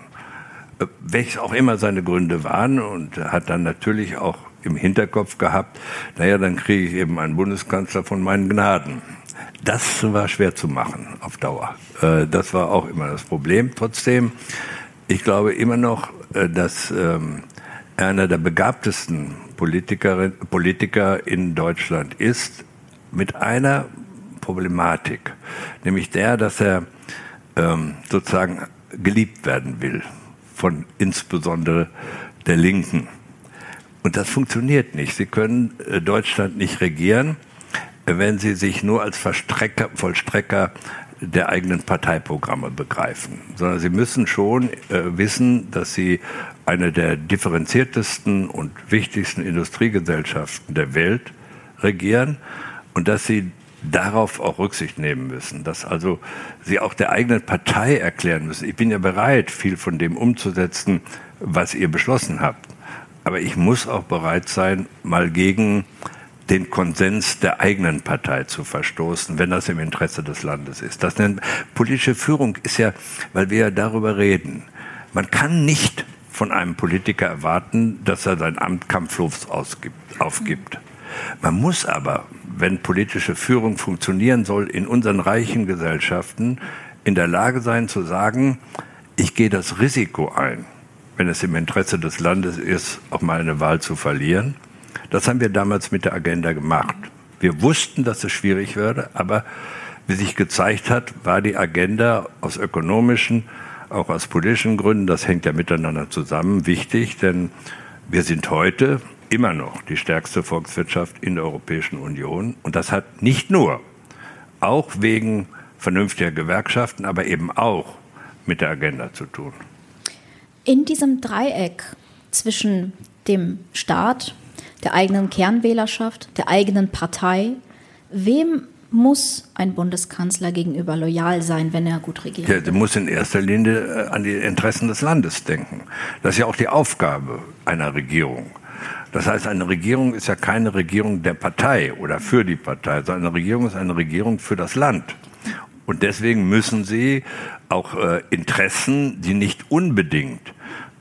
welches auch immer seine Gründe waren und hat dann natürlich auch im Hinterkopf gehabt, naja, dann kriege ich eben einen Bundeskanzler von meinen Gnaden. Das war schwer zu machen auf Dauer. Äh, das war auch immer das Problem. Trotzdem Ich glaube immer noch, äh, dass ähm, einer der begabtesten Politiker in Deutschland ist, mit einer Problematik, nämlich der, dass er ähm, sozusagen geliebt werden will von insbesondere der Linken. Und das funktioniert nicht. Sie können äh, Deutschland nicht regieren, wenn Sie sich nur als Verstrecker, Vollstrecker der eigenen Parteiprogramme begreifen, sondern Sie müssen schon äh, wissen, dass Sie eine der differenziertesten und wichtigsten Industriegesellschaften der Welt regieren und dass Sie darauf auch Rücksicht nehmen müssen, dass also Sie auch der eigenen Partei erklären müssen, ich bin ja bereit, viel von dem umzusetzen, was ihr beschlossen habt. Aber ich muss auch bereit sein, mal gegen den Konsens der eigenen Partei zu verstoßen, wenn das im Interesse des Landes ist. Das nennt, politische Führung ist ja, weil wir ja darüber reden. Man kann nicht von einem Politiker erwarten, dass er sein Amt kampflos ausgibt, aufgibt. Man muss aber, wenn politische Führung funktionieren soll, in unseren reichen Gesellschaften in der Lage sein zu sagen, ich gehe das Risiko ein, wenn es im Interesse des Landes ist, auch mal eine Wahl zu verlieren. Das haben wir damals mit der Agenda gemacht. Wir wussten, dass es schwierig würde, aber wie sich gezeigt hat, war die Agenda aus ökonomischen, auch aus politischen Gründen, das hängt ja miteinander zusammen, wichtig, denn wir sind heute immer noch die stärkste Volkswirtschaft in der Europäischen Union. Und das hat nicht nur, auch wegen vernünftiger Gewerkschaften, aber eben auch mit der Agenda zu tun. In diesem Dreieck zwischen dem Staat, der eigenen Kernwählerschaft, der eigenen Partei, wem muss ein Bundeskanzler gegenüber loyal sein, wenn er gut regiert? Ja, der muss in erster Linie äh, an die Interessen des Landes denken. Das ist ja auch die Aufgabe einer Regierung. Das heißt, eine Regierung ist ja keine Regierung der Partei oder für die Partei, sondern eine Regierung ist eine Regierung für das Land. Und deswegen müssen sie auch äh, Interessen, die nicht unbedingt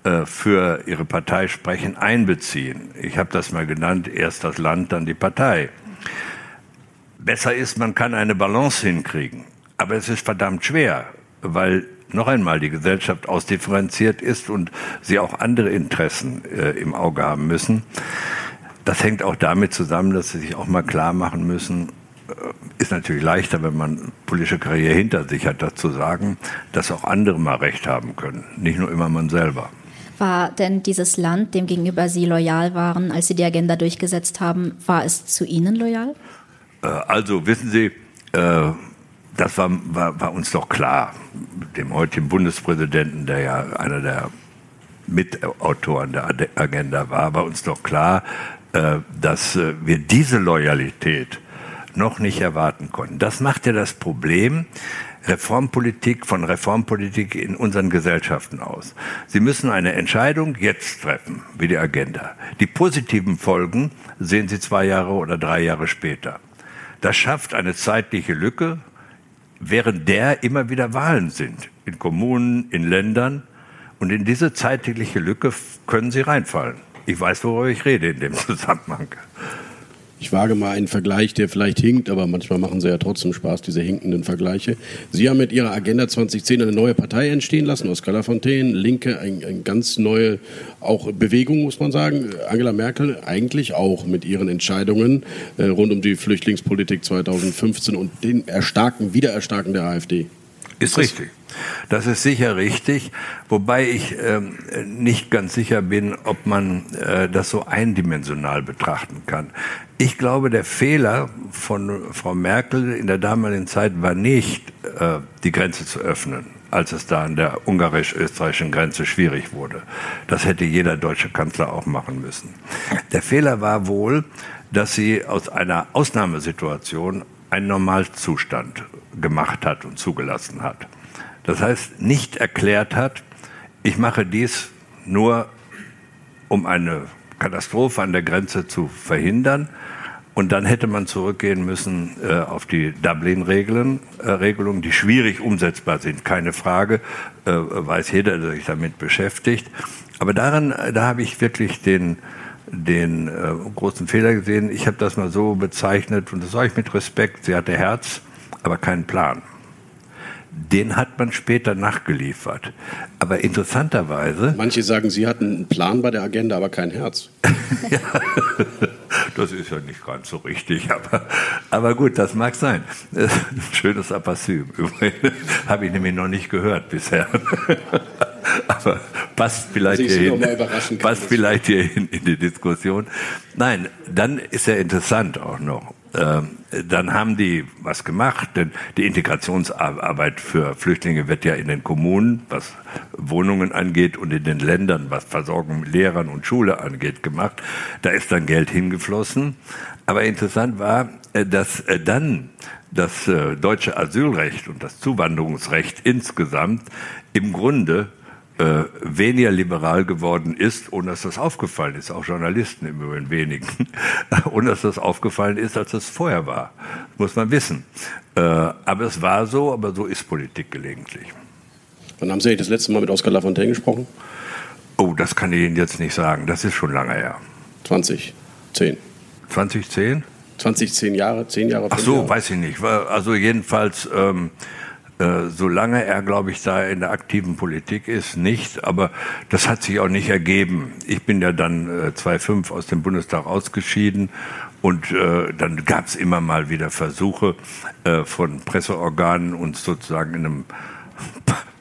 äh, für ihre Partei sprechen, einbeziehen. Ich habe das mal genannt, erst das Land, dann die Partei. Besser ist, man kann eine Balance hinkriegen. Aber es ist verdammt schwer, weil noch einmal die Gesellschaft ausdifferenziert ist und sie auch andere Interessen äh, im Auge haben müssen. Das hängt auch damit zusammen, dass sie sich auch mal klar machen müssen, äh, ist natürlich leichter, wenn man politische Karriere hinter sich hat, das zu sagen, dass auch andere mal Recht haben können, nicht nur immer man selber. War denn dieses Land, dem gegenüber Sie loyal waren, als Sie die Agenda durchgesetzt haben, war es zu Ihnen loyal? Äh, also wissen Sie, äh, das war, war, war uns doch klar, dem heutigen Bundespräsidenten, der ja einer der Mitautoren der Agenda war, war uns doch klar, äh, dass wir diese Loyalität noch nicht erwarten konnten. Das macht ja das Problem Reformpolitik von Reformpolitik in unseren Gesellschaften aus. Sie müssen eine Entscheidung jetzt treffen, wie die Agenda. Die positiven Folgen sehen Sie zwei Jahre oder drei Jahre später. Das schafft eine zeitliche Lücke, während der immer wieder Wahlen sind, in Kommunen, in Ländern. Und in diese zeitliche Lücke können Sie reinfallen. Ich weiß, worüber ich rede in dem Zusammenhang. Ich wage mal einen Vergleich, der vielleicht hinkt, aber manchmal machen sie ja trotzdem Spaß, diese hinkenden Vergleiche. Sie haben mit Ihrer Agenda 2010 eine neue Partei entstehen lassen, Oskar Lafontaine, Linke, eine ein ganz neue auch Bewegung, muss man sagen. Angela Merkel eigentlich auch mit ihren Entscheidungen äh, rund um die Flüchtlingspolitik 2015 und den Erstarken, Wiedererstarken der AfD. Ist richtig. Das ist sicher richtig, wobei ich äh, nicht ganz sicher bin, ob man äh, das so eindimensional betrachten kann. Ich glaube, der Fehler von Frau Merkel in der damaligen Zeit war nicht, äh, die Grenze zu öffnen, als es da an der ungarisch-österreichischen Grenze schwierig wurde. Das hätte jeder deutsche Kanzler auch machen müssen. Der Fehler war wohl, dass sie aus einer Ausnahmesituation einen Normalzustand gemacht hat und zugelassen hat. Das heißt, nicht erklärt hat, ich mache dies nur, um eine Katastrophe an der Grenze zu verhindern. Und dann hätte man zurückgehen müssen äh, auf die Dublin-Regeln, äh, die schwierig umsetzbar sind, keine Frage, äh, weiß jeder, der sich damit beschäftigt. Aber daran, da habe ich wirklich den, den äh, großen Fehler gesehen. Ich habe das mal so bezeichnet, und das sage ich mit Respekt, sie hatte Herz, aber keinen Plan. den hat man später nachgeliefert. Aber interessanterweise. Manche sagen, Sie hatten einen Plan bei der Agenda, aber kein Herz. ja, das ist ja nicht ganz so richtig, aber, aber gut, das mag sein. Schönes Apassym. Habe ich nämlich noch nicht gehört bisher. aber passt vielleicht also hierhin, passt vielleicht hierhin in die Diskussion. Nein, dann ist ja interessant auch noch. Ähm, dann haben die was gemacht, denn die Integrationsarbeit für Flüchtlinge wird ja in den Kommunen, was Wohnungen angeht, und in den Ländern, was Versorgung mit Lehrern und Schule angeht, gemacht. Da ist dann Geld hingeflossen. Aber interessant war, äh, dass äh, dann das äh, deutsche Asylrecht und das Zuwanderungsrecht insgesamt im Grunde äh, weniger liberal geworden ist, ohne dass das aufgefallen ist, auch Journalisten im Übrigen wenigen, ohne dass das aufgefallen ist, als es vorher war. Muss man wissen. Äh, aber es war so, aber so ist Politik gelegentlich. Wann haben Sie das letzte Mal mit Oskar Lafontaine gesprochen? Oh, das kann ich Ihnen jetzt nicht sagen. Das ist schon lange her. 2010. 2010? 2010 Jahre, 10 Jahre. Ach so, Jahre. weiß ich nicht. Also jedenfalls ähm, äh, solange er, glaube ich, da in der aktiven Politik ist, nicht. Aber das hat sich auch nicht ergeben. Ich bin ja dann äh, 2005 aus dem Bundestag ausgeschieden und äh, dann gab es immer mal wieder Versuche äh, von Presseorganen, uns sozusagen in einem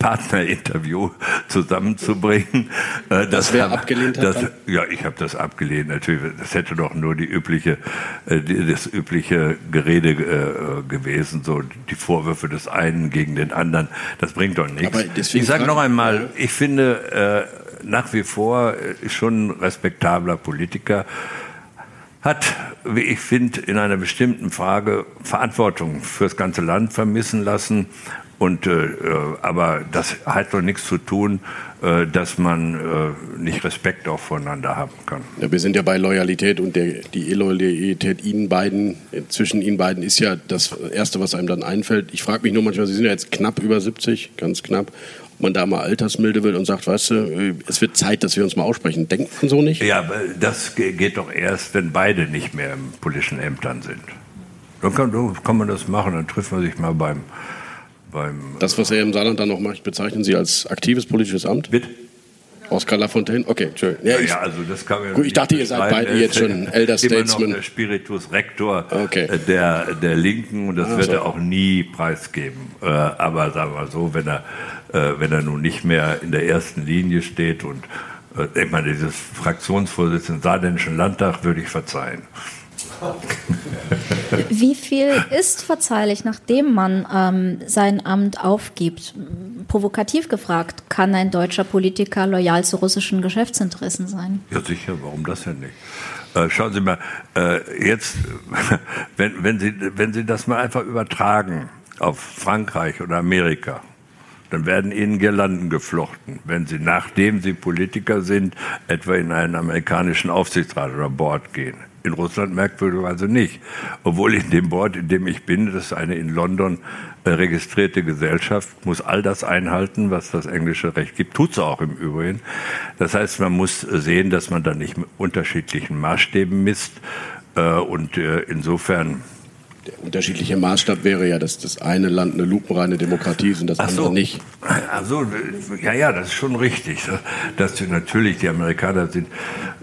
Partnerinterview zusammenzubringen. Äh, das, das wäre abgelehnt hat? Das, ja, ich habe das abgelehnt. Natürlich, das hätte doch nur die übliche, äh, das übliche Gerede äh, gewesen, so die Vorwürfe des einen gegen den anderen. Das bringt doch nichts. Ich sage noch einmal, ich finde nach wie vor schon ein respektabler Politiker hat, wie ich finde, in einer bestimmten Frage Verantwortung fürs ganze Land vermissen lassen und, äh, äh, aber das hat doch nichts zu tun, äh, dass man äh, nicht Respekt auch voneinander haben kann. Ja, wir sind ja bei Loyalität und der, die Illoyalität Ihnen beiden, zwischen Ihnen beiden ist ja das Erste, was einem dann einfällt. Ich frage mich nur manchmal, Sie sind ja jetzt knapp über 70, ganz knapp, ob man da mal Altersmilde will und sagt, weißt du, es wird Zeit, dass wir uns mal aussprechen. Denkt man so nicht? Ja, das geht doch erst, wenn beide nicht mehr in politischen Ämtern sind. Dann kann, dann kann man das machen, dann trifft man sich mal beim beim, das, was er im Saarland dann noch macht, bezeichnen Sie als aktives politisches Amt? Bitte? Oskar Lafontaine? Okay, Entschuldigung. Ja, ja, also das kann man gut, ich dachte, ihr seid beide jetzt schon Elder Statesman. Noch der Spiritus Rector okay. Äh, der, der Linken und das ah, wird so. er auch nie preisgeben. Äh, aber sagen wir mal so, wenn er, äh, wenn er nun nicht mehr in der ersten Linie steht und ich meine, dieses Fraktionsvorsitzende im Saarländischen Landtag würde ich verzeihen. Wie viel ist verzeihlich, nachdem man ähm, sein Amt aufgibt? Provokativ gefragt, kann ein deutscher Politiker loyal zu russischen Geschäftsinteressen sein? Ja, sicher, warum das denn nicht? Äh, schauen Sie mal, äh, jetzt, wenn, wenn, Sie, wenn Sie das mal einfach übertragen auf Frankreich oder Amerika, dann werden ihnen Girlanden geflochten, wenn sie, nachdem sie Politiker sind, etwa in einen amerikanischen Aufsichtsrat oder Board gehen. In Russland merkwürdigerweise nicht. Obwohl in dem Board, in dem ich bin, das ist eine in London äh, registrierte Gesellschaft, muss all das einhalten, was das englische Recht gibt. Tut es auch im Übrigen. Das heißt, man muss sehen, dass man da nicht mit unterschiedlichen Maßstäben misst. Äh, und äh, insofern der unterschiedliche Maßstab wäre ja, dass das eine Land eine lupenreine Demokratie ist und das Ach andere so. nicht. Also ja, ja, das ist schon richtig. Dass die, natürlich die Amerikaner sind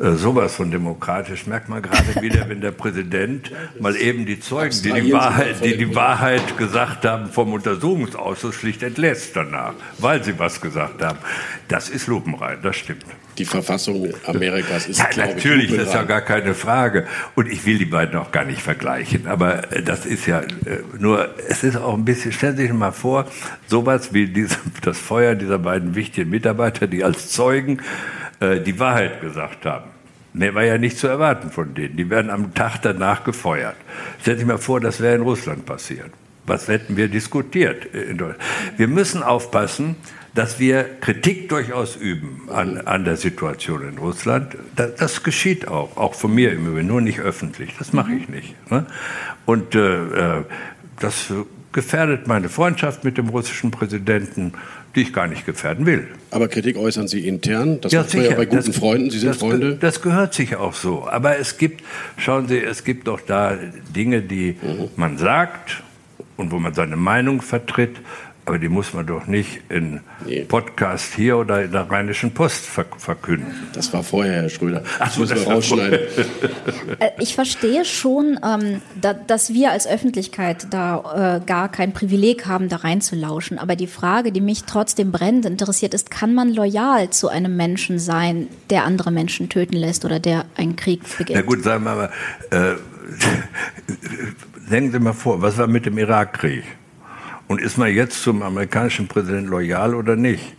äh, sowas von demokratisch. Merkt man gerade wieder, wenn der Präsident mal eben die Zeugen, die die Wahrheit, die die Wahrheit gesagt haben, vom Untersuchungsausschuss schlicht entlässt danach, weil sie was gesagt haben. Das ist lupenrein, das stimmt die Verfassung Amerikas ist. Ja, natürlich, ich, das ist ja gar keine Frage. Und ich will die beiden auch gar nicht vergleichen. Aber äh, das ist ja äh, nur, es ist auch ein bisschen, stellen Sie sich mal vor, sowas wie diese, das Feuer dieser beiden wichtigen Mitarbeiter, die als Zeugen äh, die Wahrheit gesagt haben. Mehr war ja nicht zu erwarten von denen. Die werden am Tag danach gefeuert. Stellen Sie sich mal vor, das wäre in Russland passiert. Was hätten wir diskutiert? Wir müssen aufpassen, dass wir Kritik durchaus üben an, an der Situation in Russland. Das, das, geschieht auch, auch von mir im Übrigen, nur nicht öffentlich. Das mache ich nicht. Ne? Und äh, äh, das gefährdet meine Freundschaft mit dem russischen Präsidenten, die ich gar nicht gefährden will. Aber Kritik äußern Sie intern? Das ja, sicher. ja bei guten das, Freunden. Sie sind das, Freunde. Das gehört sich auch so. Aber es gibt, schauen Sie, es gibt doch da Dinge, die mhm. man sagt und wo man seine Meinung vertritt Aber die muss man doch nicht in nee. Podcast hier oder in der Rheinischen Post verkünden. Das war vorher, Herr Schröder. Ach, das muss man rausschneiden. Äh, ich verstehe schon, ähm, da, dass wir als Öffentlichkeit da äh, gar kein Privileg haben, da reinzulauschen. Aber die Frage, die mich trotzdem brennend interessiert, ist, kann man loyal zu einem Menschen sein, der andere Menschen töten lässt oder der einen Krieg beginnt? Na gut, sagen wir mal, äh, denken Sie mal vor, was war mit dem Irakkrieg? Und ist man jetzt zum amerikanischen Präsidenten loyal oder nicht?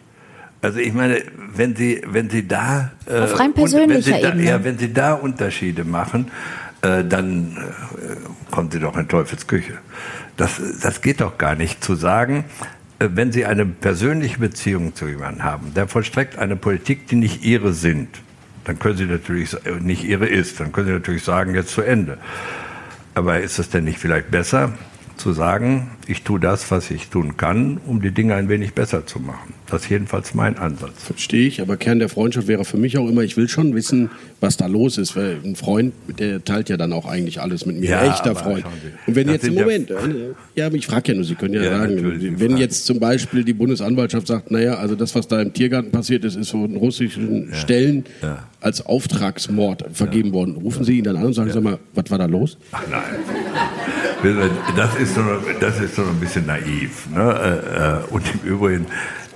Also ich meine, wenn Sie, wenn Sie da, äh, Auf rein persönlicher wenn Sie da, Ebene. Ja, wenn Sie da Unterschiede machen, äh, dann äh, kommen Sie doch in Teufelsküche. Das, das geht doch gar nicht zu sagen, äh, wenn Sie eine persönliche Beziehung zu jemandem haben, der vollstreckt eine Politik, die nicht Ihre sind, dann können Sie natürlich, äh, nicht Ihre ist, dann können Sie natürlich sagen, jetzt zu Ende. Aber ist es denn nicht vielleicht besser, zu sagen, ich tue das, was ich tun kann, um die Dinge ein wenig besser zu machen. Das ist jedenfalls mein Ansatz. Verstehe ich, aber Kern der Freundschaft wäre für mich auch immer, ich will schon wissen, was da los ist. Weil ein Freund, der teilt ja dann auch eigentlich alles mit mir. Ja, ein echter Freund. Und wenn jetzt im Moment, ja, ja aber ich frage ja nur, Sie können ja, ja sagen, wenn jetzt zum Beispiel die Bundesanwaltschaft sagt, naja, also das, was da im Tiergarten passiert ist, ist von russischen Stellen als Auftragsmord vergeben worden. Rufen Sie ihn dann an und sagen, sag mal, was war da los? Ach nein. Das ist so, das ist so ein bisschen naiv. Ne? Äh, und im Übrigen,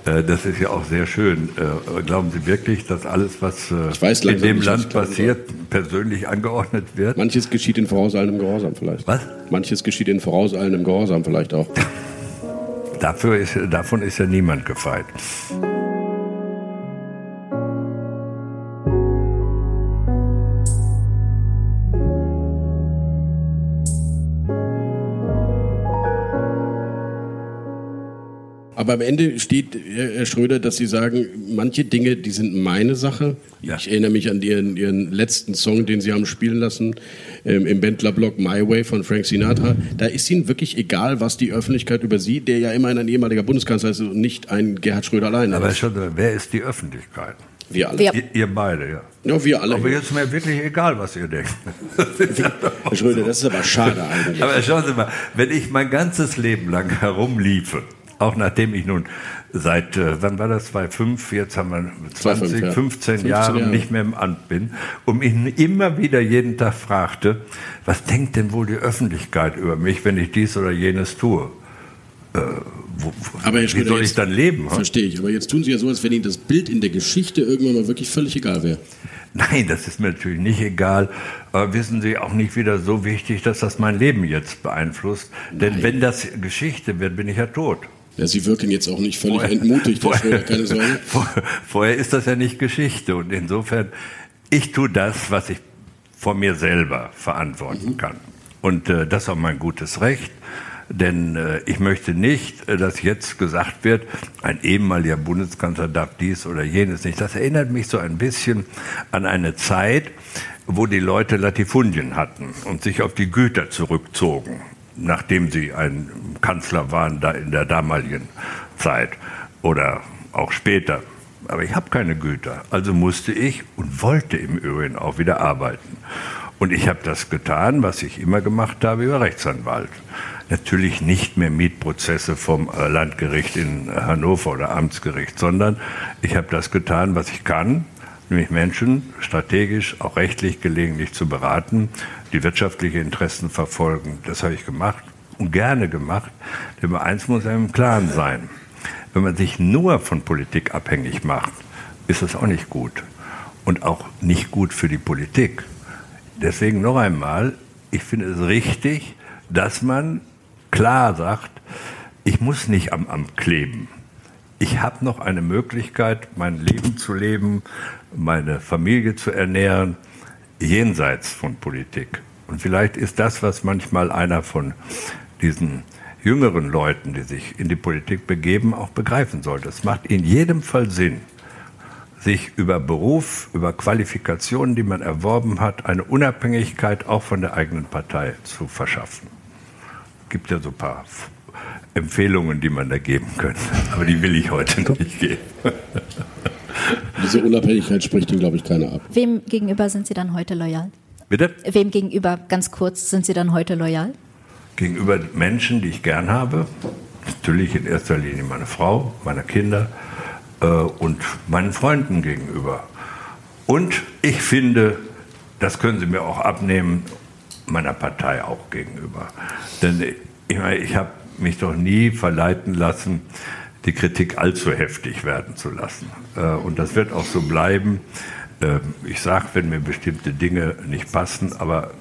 äh, das ist ja auch sehr schön. Äh, glauben Sie wirklich, dass alles, was weiß, in dem Land passiert, persönlich angeordnet wird? Manches geschieht in vorauseilendem Gehorsam vielleicht. Was? Manches geschieht in vorauseilendem Gehorsam vielleicht auch. Dafür ist, davon ist ja niemand gefeit. Aber am Ende steht, Herr Schröder, dass Sie sagen, manche Dinge, die sind meine Sache. Ja. Ich erinnere mich an Ihren, Ihren letzten Song, den Sie haben spielen lassen ähm, im Bentler-Blog My Way von Frank Sinatra. Da ist Ihnen wirklich egal, was die Öffentlichkeit über Sie, der ja immerhin ein ehemaliger Bundeskanzler ist und nicht ein Gerhard Schröder allein Aber schon, wer ist die Öffentlichkeit? Wir alle. Wir. Ihr, ihr, beide, ja. Ja, wir alle. Aber jetzt ist mir wirklich egal, was ihr denkt. Herr Schröder, das ist aber schade eigentlich. Aber schauen Sie mal, wenn ich mein ganzes Leben lang herumliefe, auch nachdem ich nun seit, äh, wann war das, 2005, jetzt haben wir 20, 5, ja. 15, 15 Jahre, Jahre nicht mehr im Amt bin und mich immer wieder jeden Tag fragte, was denkt denn wohl die Öffentlichkeit über mich, wenn ich dies oder jenes tue? Äh, wo, aber wie soll ich dann leben? Verstehe ich, aber jetzt tun Sie ja so, als wenn Ihnen das Bild in der Geschichte irgendwann mal wirklich völlig egal wäre. Nein, das ist mir natürlich nicht egal. Aber wissen Sie auch nicht wieder so wichtig, dass das mein Leben jetzt beeinflusst. Denn Nein. wenn das Geschichte wird, bin ich ja tot. Ja, Sie wirken jetzt auch nicht völlig vorher, entmutigt, vorher, keine Sorge. Vorher ist das ja nicht Geschichte und insofern, ich tue das, was ich von mir selber verantworten mhm. kann. Und äh, das ist auch mein gutes Recht, denn äh, ich möchte nicht, äh, dass jetzt gesagt wird, ein ehemaliger Bundeskanzler darf dies oder jenes nicht. Das erinnert mich so ein bisschen an eine Zeit, wo die Leute Latifundien hatten und sich auf die Güter zurückzogen nachdem sie ein Kanzler waren da in der damaligen Zeit oder auch später. Aber ich habe keine Güter. Also musste ich und wollte im Übrigen auch wieder arbeiten. Und ich habe das getan, was ich immer gemacht habe, über Rechtsanwalt. Natürlich nicht mehr Mietprozesse vom äh, Landgericht in Hannover oder Amtsgericht, sondern ich habe das getan, was ich kann, nämlich Menschen strategisch, auch rechtlich gelegentlich zu beraten, die wirtschaftliche Interessen verfolgen. Das habe ich gemacht und gerne gemacht. Denn eins muss einem im Klaren sein. Wenn man sich nur von Politik abhängig macht, ist das auch nicht gut. Und auch nicht gut für die Politik. Deswegen noch einmal, ich finde es richtig, dass man klar sagt, ich muss nicht am Amt kleben. Ich habe noch eine Möglichkeit, mein Leben zu leben, meine Familie zu ernähren, jenseits von Politik. Und vielleicht ist das, was manchmal einer von diesen jüngeren Leuten, die sich in die Politik begeben, auch begreifen sollte. Es macht in jedem Fall Sinn, sich über Beruf, über Qualifikationen, die man erworben hat, eine Unabhängigkeit auch von der eigenen Partei zu verschaffen. Es gibt ja so ein paar Empfehlungen, die man da geben könnte, aber die will ich heute nicht geben. Diese Unabhängigkeit spricht Ihnen, glaube ich, keiner ab. Wem gegenüber sind Sie dann heute loyal? Bitte? Wem gegenüber, ganz kurz, sind Sie dann heute loyal? Gegenüber Menschen, die ich gern habe, natürlich in erster Linie meiner Frau, meiner Kinder äh, und meinen Freunden gegenüber. Und ich finde, das können Sie mir auch abnehmen, meiner Partei auch gegenüber. Denn ich meine, ich habe mich doch nie verleiten lassen, die Kritik allzu heftig werden zu lassen. Äh, und das wird auch so bleiben. Ähm, ich sage, wenn mir bestimmte Dinge nicht passen, aber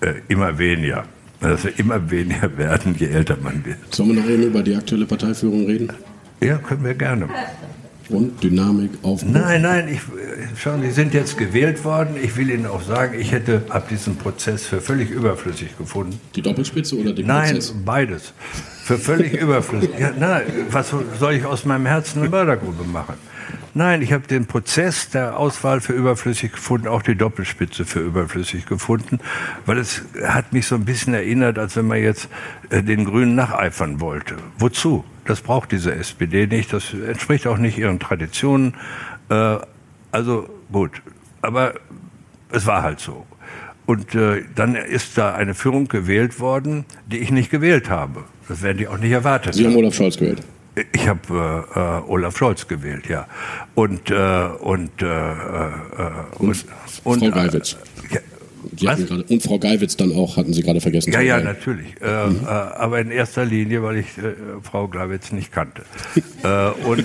äh, immer weniger. Dass wir immer weniger werden, je älter man wird. Sollen wir noch eben über die aktuelle Parteiführung reden? Ja, können wir gerne. Und Dynamik, Aufbau? Nein, nein, ich, schauen, Sie sind jetzt gewählt worden. Ich will Ihnen auch sagen, ich hätte ab diesem Prozess für völlig überflüssig gefunden. Die Doppelspitze oder den nein, Prozess? Nein, beides. Für völlig überflüssig. Ja, na, was soll ich aus meinem Herzen eine Mördergrube machen? Nein, ich habe den Prozess der Auswahl für überflüssig gefunden, auch die Doppelspitze für überflüssig gefunden, weil es hat mich so ein bisschen erinnert, als wenn man jetzt äh, den Grünen nacheifern wollte. Wozu? Das braucht diese SPD nicht, das entspricht auch nicht ihren Traditionen. Äh, also gut, aber es war halt so. Und äh, dann ist da eine Führung gewählt worden, die ich nicht gewählt habe. Das werden die auch nicht erwartet. Sie haben Olaf Scholz gewählt. Ich habe äh, äh, Olaf Scholz gewählt, ja. Und äh, und, äh, äh, und, und Frau Geiwitz. Grade, und Frau Geiwitz dann auch, hatten Sie gerade vergessen. Ja, ja, natürlich. Äh, mhm. aber in erster Linie, weil ich Frau Geiwitz nicht kannte. und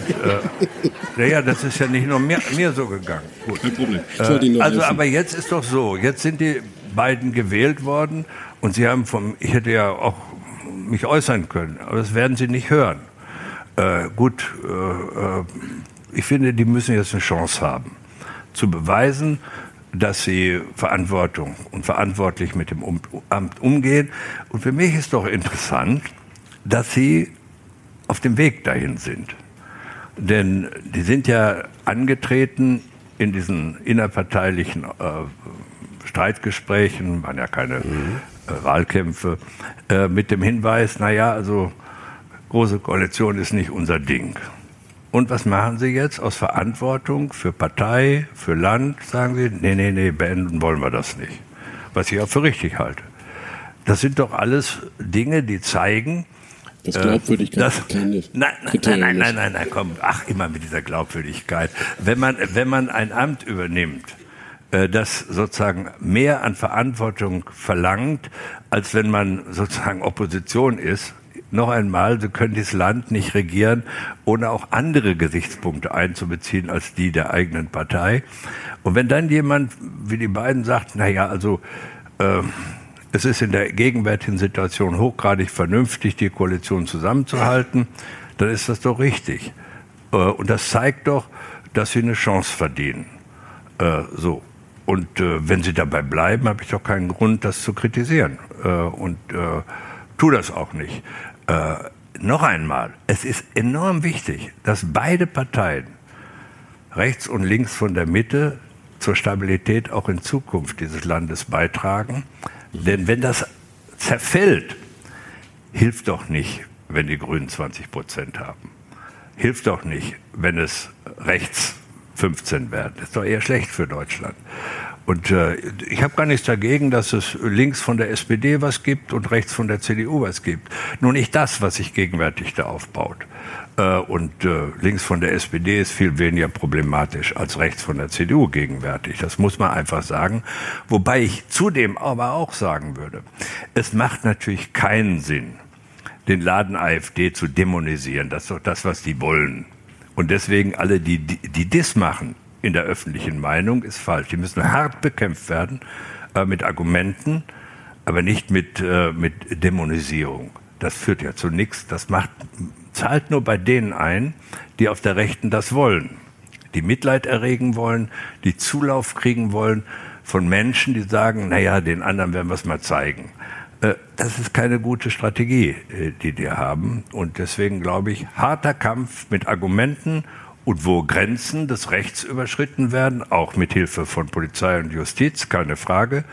naja, das ist ja nicht nur mir, mir so gegangen. Gut. Kein Problem. also, aber jetzt ist doch so, jetzt sind die beiden gewählt worden und Sie haben vom, ich hätte ja auch mich äußern können, aber das werden Sie nicht hören. Äh, gut, äh, äh, ich finde, die müssen jetzt eine Chance haben, zu beweisen, dass sie Verantwortung und verantwortlich mit dem Amt umgehen. Und für mich ist doch interessant, dass sie auf dem Weg dahin sind. Denn die sind ja angetreten in diesen innerparteilichen äh, Streitgesprächen, waren ja keine mhm. äh, Wahlkämpfe, äh, mit dem Hinweis, naja, also Große Koalition ist nicht unser Ding. Und was machen Sie jetzt aus Verantwortung für Partei, für Land? Sagen Sie, nee, nee, nee, beenden wollen wir das nicht. Was ich auch für richtig halte. Das sind doch alles Dinge, die zeigen, das äh, Glaubwürdigkeit das, keine nein, nein, nein, nein, nein, nein, nein, komm, ach, immer mit dieser Glaubwürdigkeit. Wenn man, wenn man ein Amt übernimmt, äh, das sozusagen mehr an Verantwortung verlangt, als wenn man sozusagen Opposition ist, noch einmal, Sie können dieses Land nicht regieren, ohne auch andere Gesichtspunkte einzubeziehen als die der eigenen Partei. Und wenn dann jemand wie die beiden sagt, na ja, also äh, es ist in der gegenwärtigen Situation hochgradig vernünftig, die Koalition zusammenzuhalten, dann ist das doch richtig. Äh, und das zeigt doch, dass sie eine Chance verdienen. Äh, so. Und äh, wenn sie dabei bleiben, habe ich doch keinen Grund, das zu kritisieren. Äh, und äh, tu das auch nicht. Äh, noch einmal, es ist enorm wichtig, dass beide Parteien, rechts und links von der Mitte, zur Stabilität auch in Zukunft dieses Landes beitragen. Denn wenn das zerfällt, hilft doch nicht, wenn die Grünen 20 Prozent haben. Hilft doch nicht, wenn es rechts 15 werden. Das ist doch eher schlecht für Deutschland. Und äh, ich habe gar nichts dagegen, dass es links von der SPD was gibt und rechts von der CDU was gibt. Nur nicht das, was sich gegenwärtig da aufbaut. Äh, und äh, links von der SPD ist viel weniger problematisch als rechts von der CDU gegenwärtig. Das muss man einfach sagen. Wobei ich zudem aber auch sagen würde, es macht natürlich keinen Sinn, den Laden AfD zu dämonisieren. Das ist doch das, was die wollen. Und deswegen alle, die, die, die das machen, in der öffentlichen Meinung ist falsch. Die müssen hart bekämpft werden äh, mit Argumenten, aber nicht mit, äh, mit Dämonisierung. Das führt ja zu nichts. Das macht, zahlt nur bei denen ein, die auf der Rechten das wollen. Die Mitleid erregen wollen, die Zulauf kriegen wollen von Menschen, die sagen, naja, den anderen werden wir es mal zeigen. Äh, das ist keine gute Strategie, äh, die die haben. Und deswegen glaube ich, harter Kampf mit Argumenten und wo Grenzen des Rechts überschritten werden, auch mit Hilfe von Polizei und Justiz, keine Frage.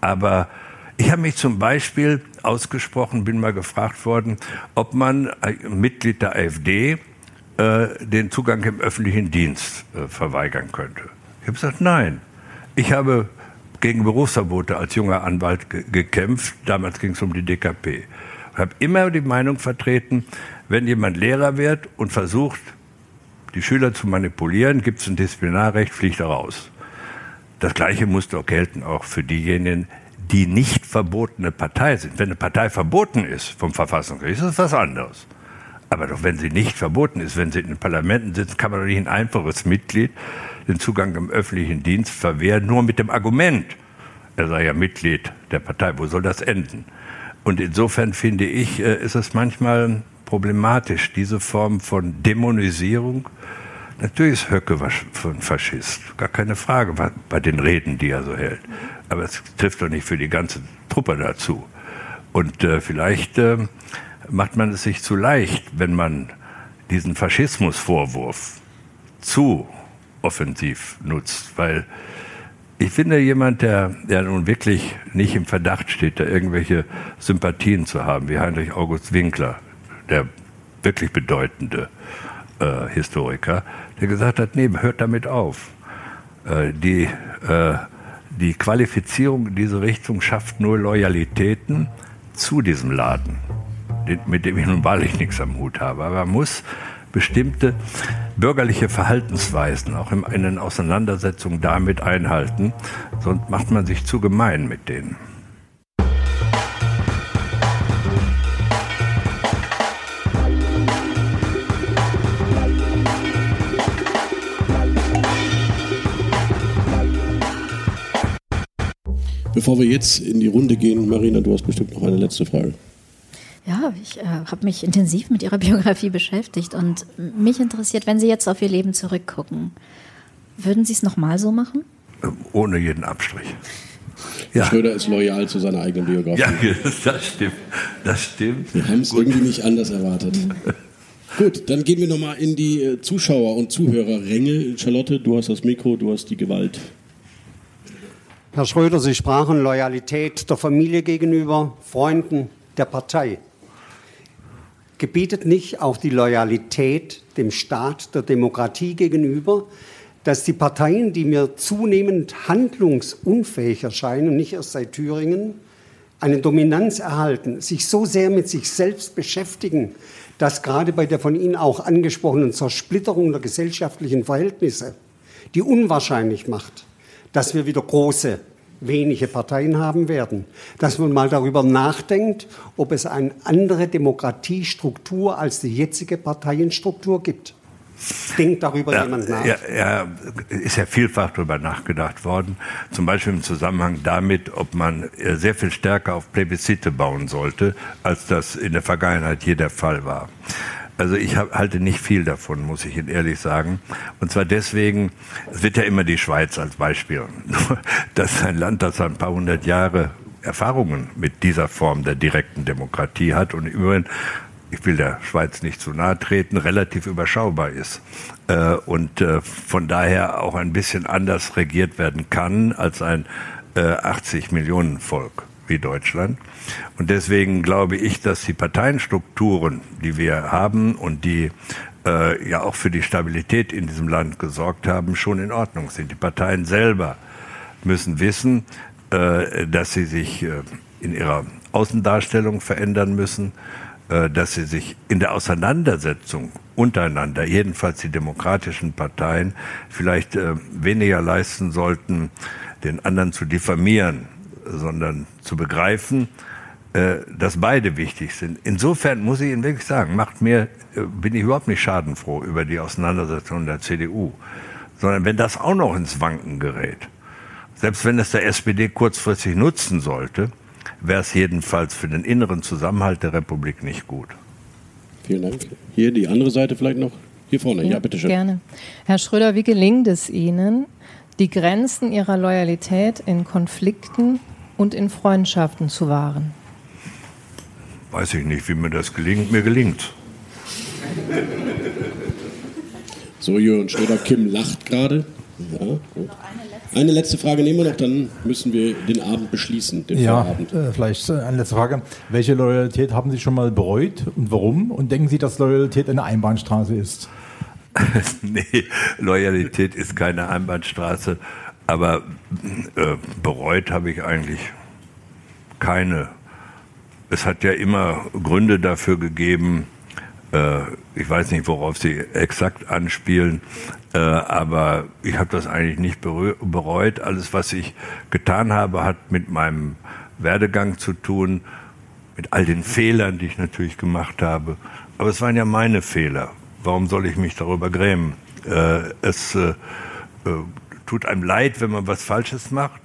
Aber ich habe mich zum Beispiel ausgesprochen, bin mal gefragt worden, ob man Mitglied der AfD äh, den Zugang im öffentlichen Dienst äh, verweigern könnte. Ich habe gesagt, nein. Ich habe gegen Berufsverbote als junger Anwalt ge gekämpft. Damals ging es um die DKP. Ich habe immer die Meinung vertreten, Wenn jemand Lehrer wird und versucht, die Schüler zu manipulieren, gibt es ein Disziplinarrecht, fliegt raus. Das Gleiche muss doch gelten auch für diejenigen, die nicht verbotene Partei sind. Wenn eine Partei verboten ist vom Verfassungsgericht, ist das was anderes. Aber doch wenn sie nicht verboten ist, wenn sie in den Parlamenten sitzen, kann man doch nicht ein einfaches Mitglied den Zugang im öffentlichen Dienst verwehren, nur mit dem Argument, er sei ja Mitglied der Partei. Wo soll das enden? Und insofern finde ich, äh, ist es manchmal problematisch, diese Form von Dämonisierung. Natürlich ist Höcke ein Faschist, gar keine Frage bei den Reden, die er so hält. Aber es trifft doch nicht für die ganze Truppe dazu. Und äh, vielleicht äh, macht man es sich zu leicht, wenn man diesen Faschismusvorwurf zu offensiv nutzt, weil ich finde, jemand, der, der nun wirklich nicht im Verdacht steht, da irgendwelche Sympathien zu haben, wie Heinrich August Winkler, der wirklich bedeutende äh, Historiker, der gesagt hat, nee, hört damit auf. Äh, die, äh, die Qualifizierung in diese Richtung schafft nur Loyalitäten zu diesem Laden, mit dem ich nun wahrlich nichts am Hut habe. Aber man muss bestimmte bürgerliche Verhaltensweisen auch in den Auseinandersetzungen damit einhalten, sonst macht man sich zu gemein mit denen. Bevor wir jetzt in die Runde gehen, Marina, du hast bestimmt noch eine letzte Frage. Ja, ich äh, habe mich intensiv mit Ihrer Biografie beschäftigt und mich interessiert, wenn Sie jetzt auf Ihr Leben zurückgucken, würden Sie es nochmal so machen? Ohne jeden Abstrich. Ja. Schröder ist loyal zu seiner eigenen Biografie. Ja, das stimmt. Das stimmt. Wir haben es irgendwie nicht anders erwartet. Gut, dann gehen wir nochmal in die äh, Zuschauer- und Zuhörerränge. Charlotte, du hast das Mikro, du hast die Gewalt. Herr Schröder, Sie sprachen Loyalität der Familie gegenüber, Freunden, der Partei. Gebietet nicht auch die Loyalität dem Staat, der Demokratie gegenüber, dass die Parteien, die mir zunehmend handlungsunfähig erscheinen, nicht erst seit Thüringen, eine Dominanz erhalten, sich so sehr mit sich selbst beschäftigen, dass gerade bei der von Ihnen auch angesprochenen Zersplitterung der gesellschaftlichen Verhältnisse, die unwahrscheinlich macht, dass wir wieder große, wenige Parteien haben werden. Dass man mal darüber nachdenkt, ob es eine andere Demokratiestruktur als die jetzige Parteienstruktur gibt. Denkt darüber ja, jemand nach? Ja, ja, ist ja vielfach darüber nachgedacht worden. Zum Beispiel im Zusammenhang damit, ob man äh, sehr viel stärker auf Plebiszite bauen sollte, als das in der Vergangenheit je der Fall war. Also ich hab, halte nicht viel davon, muss ich Ihnen ehrlich sagen. Und zwar deswegen, es wird ja immer die Schweiz als Beispiel. Das ist ein Land, das ein paar hundert Jahre Erfahrungen mit dieser Form der direkten Demokratie hat und immerhin ich will der Schweiz nicht zu nahe treten, relativ überschaubar ist äh, und äh, von daher auch ein bisschen anders regiert werden kann als ein 80 Millionen Volk wie Deutschland. Und deswegen glaube ich, dass die Parteienstrukturen, die wir haben und die äh, ja auch für die Stabilität in diesem Land gesorgt haben, schon in Ordnung sind. Die Parteien selber müssen wissen, äh, dass sie sich äh, in ihrer Außendarstellung verändern müssen, äh, dass sie sich in der Auseinandersetzung untereinander, jedenfalls die demokratischen Parteien, vielleicht äh, weniger leisten sollten, den anderen zu diffamieren sondern zu begreifen, äh, dass beide wichtig sind. Insofern muss ich Ihnen wirklich sagen, macht mir, äh, bin ich überhaupt nicht schadenfroh über die Auseinandersetzung der CDU, sondern wenn das auch noch ins Wanken gerät, selbst wenn es der SPD kurzfristig nutzen sollte, wäre es jedenfalls für den inneren Zusammenhalt der Republik nicht gut. Vielen Dank. Hier die andere Seite vielleicht noch. Hier vorne, ja, ja bitte schön. Gerne. Herr Schröder, wie gelingt es Ihnen, die Grenzen Ihrer Loyalität in Konflikten und in Freundschaften zu wahren? Weiß ich nicht, wie mir das gelingt. Mir gelingt. So, Jürgen Schröder, Kim lacht gerade. Ja. Eine letzte Frage nehmen wir noch, dann müssen wir den Abend beschließen, den ja, Vorabend. Äh, vielleicht äh, eine letzte Frage. Welche Loyalität haben Sie schon mal bereut und warum? Und denken Sie, dass Loyalität eine Einbahnstraße ist? nee, Loyalität ist keine Einbahnstraße. Aber äh, bereut habe ich eigentlich keine. Es hat ja immer Gründe dafür gegeben, Äh, ich weiß nicht, worauf Sie exakt anspielen, äh, aber ich habe das eigentlich nicht bereut. Alles, was ich getan habe, hat mit meinem Werdegang zu tun, mit all den Fehlern, die ich natürlich gemacht habe. Aber es waren ja meine Fehler. Warum soll ich mich darüber grämen? Äh, es äh, äh, tut einem leid, wenn man was Falsches macht.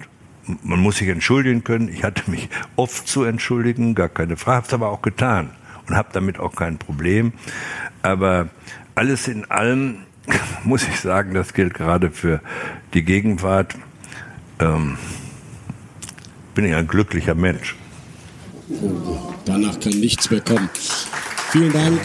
Man muss sich entschuldigen können. Ich hatte mich oft zu entschuldigen, gar keine Frage, habe es aber auch getan und habe damit auch kein Problem. Aber alles in allem muss ich sagen, das gilt gerade für die Gegenwart. Ähm, bin ich ein glücklicher Mensch. Danach kann nichts mehr kommen. Vielen Dank.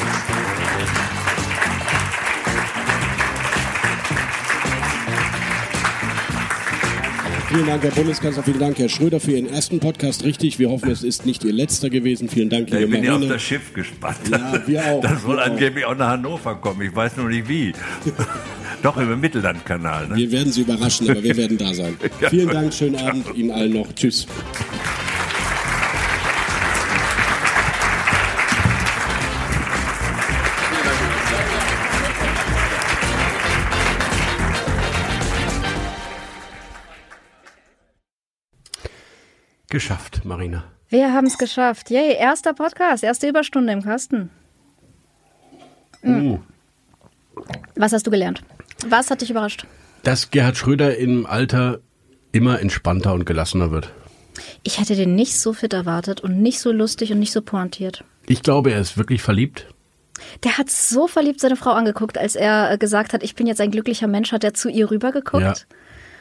Vielen Dank, Herr Bundeskanzler. Vielen Dank, Herr Schröder, für Ihren ersten Podcast. Richtig, wir hoffen, es ist nicht Ihr letzter gewesen. Vielen Dank, liebe Ich bin ja auf das Schiff gespannt. Ja, wir auch. Das soll angeblich auch. auch nach Hannover kommen. Ich weiß nur nicht wie. Doch, über den Mittellandkanal. Ne? Wir werden Sie überraschen, aber wir werden da sein. Vielen Dank, schönen Abend Ihnen allen noch. Tschüss. Geschafft, Marina. Wir haben es geschafft. Yay, erster Podcast, erste Überstunde im Kasten. Mhm. Uh. Was hast du gelernt? Was hat dich überrascht? Dass Gerhard Schröder im Alter immer entspannter und gelassener wird. Ich hätte den nicht so fit erwartet und nicht so lustig und nicht so pointiert. Ich glaube, er ist wirklich verliebt. Der hat so verliebt seine Frau angeguckt, als er gesagt hat, ich bin jetzt ein glücklicher Mensch, hat er zu ihr rübergeguckt. Ja.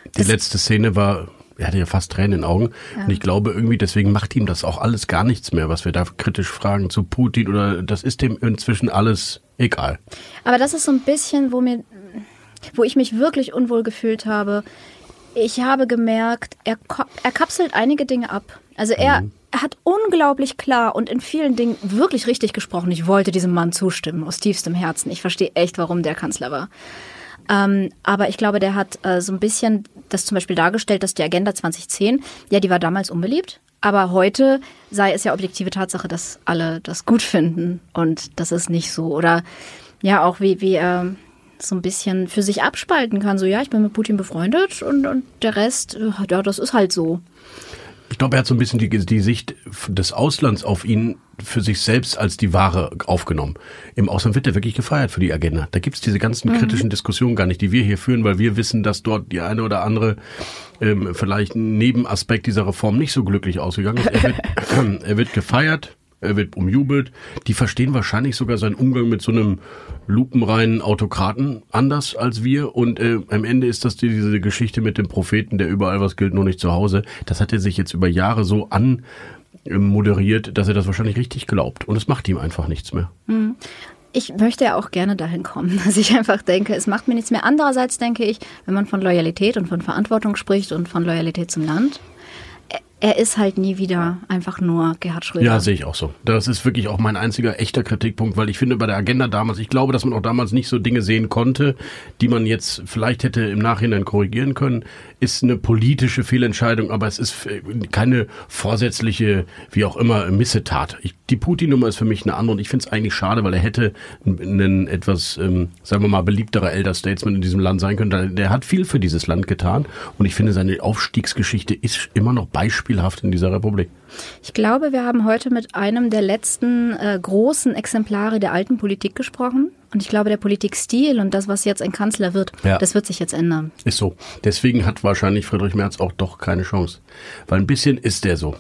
Die das letzte Szene war er hatte ja fast Tränen in den Augen. Ja. Und ich glaube irgendwie, deswegen macht ihm das auch alles gar nichts mehr, was wir da kritisch fragen zu Putin oder das ist dem inzwischen alles egal. Aber das ist so ein bisschen, wo mir, wo ich mich wirklich unwohl gefühlt habe. Ich habe gemerkt, er, er kapselt einige Dinge ab. Also er, mhm. er hat unglaublich klar und in vielen Dingen wirklich richtig gesprochen. Ich wollte diesem Mann zustimmen, aus tiefstem Herzen. Ich verstehe echt, warum der Kanzler war. Ähm, aber ich glaube, der hat äh, so ein bisschen das zum Beispiel dargestellt, dass die Agenda 2010, ja, die war damals unbeliebt. Aber heute sei es ja objektive Tatsache, dass alle das gut finden und das ist nicht so. Oder ja, auch wie, wie er äh, so ein bisschen für sich abspalten kann. So, ja, ich bin mit Putin befreundet und, und der Rest, ja, das ist halt so. Ich glaube, er hat so ein bisschen die, die Sicht des Auslands auf ihn für sich selbst als die Ware aufgenommen. Im Ausland wird er wirklich gefeiert für die Agenda. Da gibt's diese ganzen mhm. kritischen Diskussionen gar nicht, die wir hier führen, weil wir wissen, dass dort die eine oder andere ähm, vielleicht Nebenaspekt dieser Reform nicht so glücklich ausgegangen ist. Er wird, er wird gefeiert, er wird umjubelt. Die verstehen wahrscheinlich sogar seinen Umgang mit so einem lupenreinen Autokraten anders als wir. Und äh, am Ende ist das diese Geschichte mit dem Propheten, der überall was gilt, nur nicht zu Hause. Das hat er sich jetzt über Jahre so an moderiert, dass er das wahrscheinlich richtig glaubt. Und es macht ihm einfach nichts mehr. Mhm. Ich möchte ja auch gerne dahin kommen, dass ich einfach denke, es macht mir nichts mehr. Andererseits denke ich, wenn man von Loyalität und von Verantwortung spricht und von Loyalität zum Land, er ist halt nie wieder einfach nur Gerhard Schröder. Ja, sehe ich auch so. Das ist wirklich auch mein einziger echter Kritikpunkt, weil ich finde bei der Agenda damals, ich glaube, dass man auch damals nicht so Dinge sehen konnte, die man jetzt vielleicht hätte im Nachhinein korrigieren können ist eine politische Fehlentscheidung, aber es ist keine vorsätzliche, wie auch immer, Missetat. Ich, die Putin-Nummer ist für mich eine andere und ich finde es eigentlich schade, weil er hätte ein etwas, ähm, sagen wir mal, beliebterer Elder Statesman in diesem Land sein können. Der hat viel für dieses Land getan und ich finde, seine Aufstiegsgeschichte ist immer noch beispielhaft in dieser Republik. Ich glaube, wir haben heute mit einem der letzten äh, großen Exemplare der alten Politik gesprochen. Und ich glaube, der Politikstil und das, was jetzt ein Kanzler wird, ja. das wird sich jetzt ändern. Ist so. Deswegen hat wahrscheinlich Friedrich Merz auch doch keine Chance. Weil ein bisschen ist der so.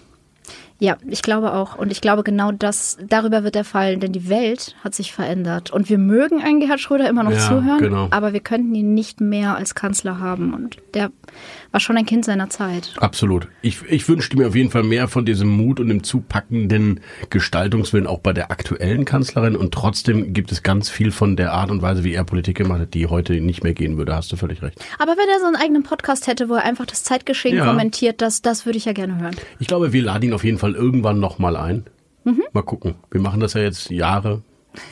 Ja, ich glaube auch. Und ich glaube, genau das, darüber wird er fallen, denn die Welt hat sich verändert. Und wir mögen einen Gerhard Schröder immer noch ja, zuhören, genau. aber wir könnten ihn nicht mehr als Kanzler haben. Und der war schon ein Kind seiner Zeit. Absolut. Ich, ich wünschte mir auf jeden Fall mehr von diesem Mut und dem zupackenden Gestaltungswillen auch bei der aktuellen Kanzlerin. Und trotzdem gibt es ganz viel von der Art und Weise, wie er Politik gemacht hat, die heute nicht mehr gehen würde. Hast du völlig recht. Aber wenn er so einen eigenen Podcast hätte, wo er einfach das Zeitgeschehen ja. kommentiert, das, das würde ich ja gerne hören. Ich glaube, wir laden ihn auf jeden Fall irgendwann nochmal ein. Mhm. Mal gucken. Wir machen das ja jetzt Jahre,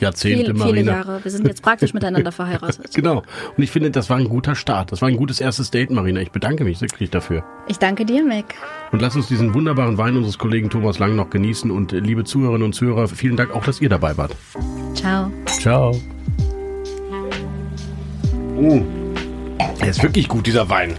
Jahrzehnte, Viel, Marina. Viele Jahre. Wir sind jetzt praktisch miteinander verheiratet. genau. Und ich finde, das war ein guter Start. Das war ein gutes erstes Date, Marina. Ich bedanke mich wirklich dafür. Ich danke dir, Mick. Und lass uns diesen wunderbaren Wein unseres Kollegen Thomas Lang noch genießen. Und äh, liebe Zuhörerinnen und Zuhörer, vielen Dank auch, dass ihr dabei wart. Ciao. Ciao. Mm. Der ist wirklich gut, dieser Wein.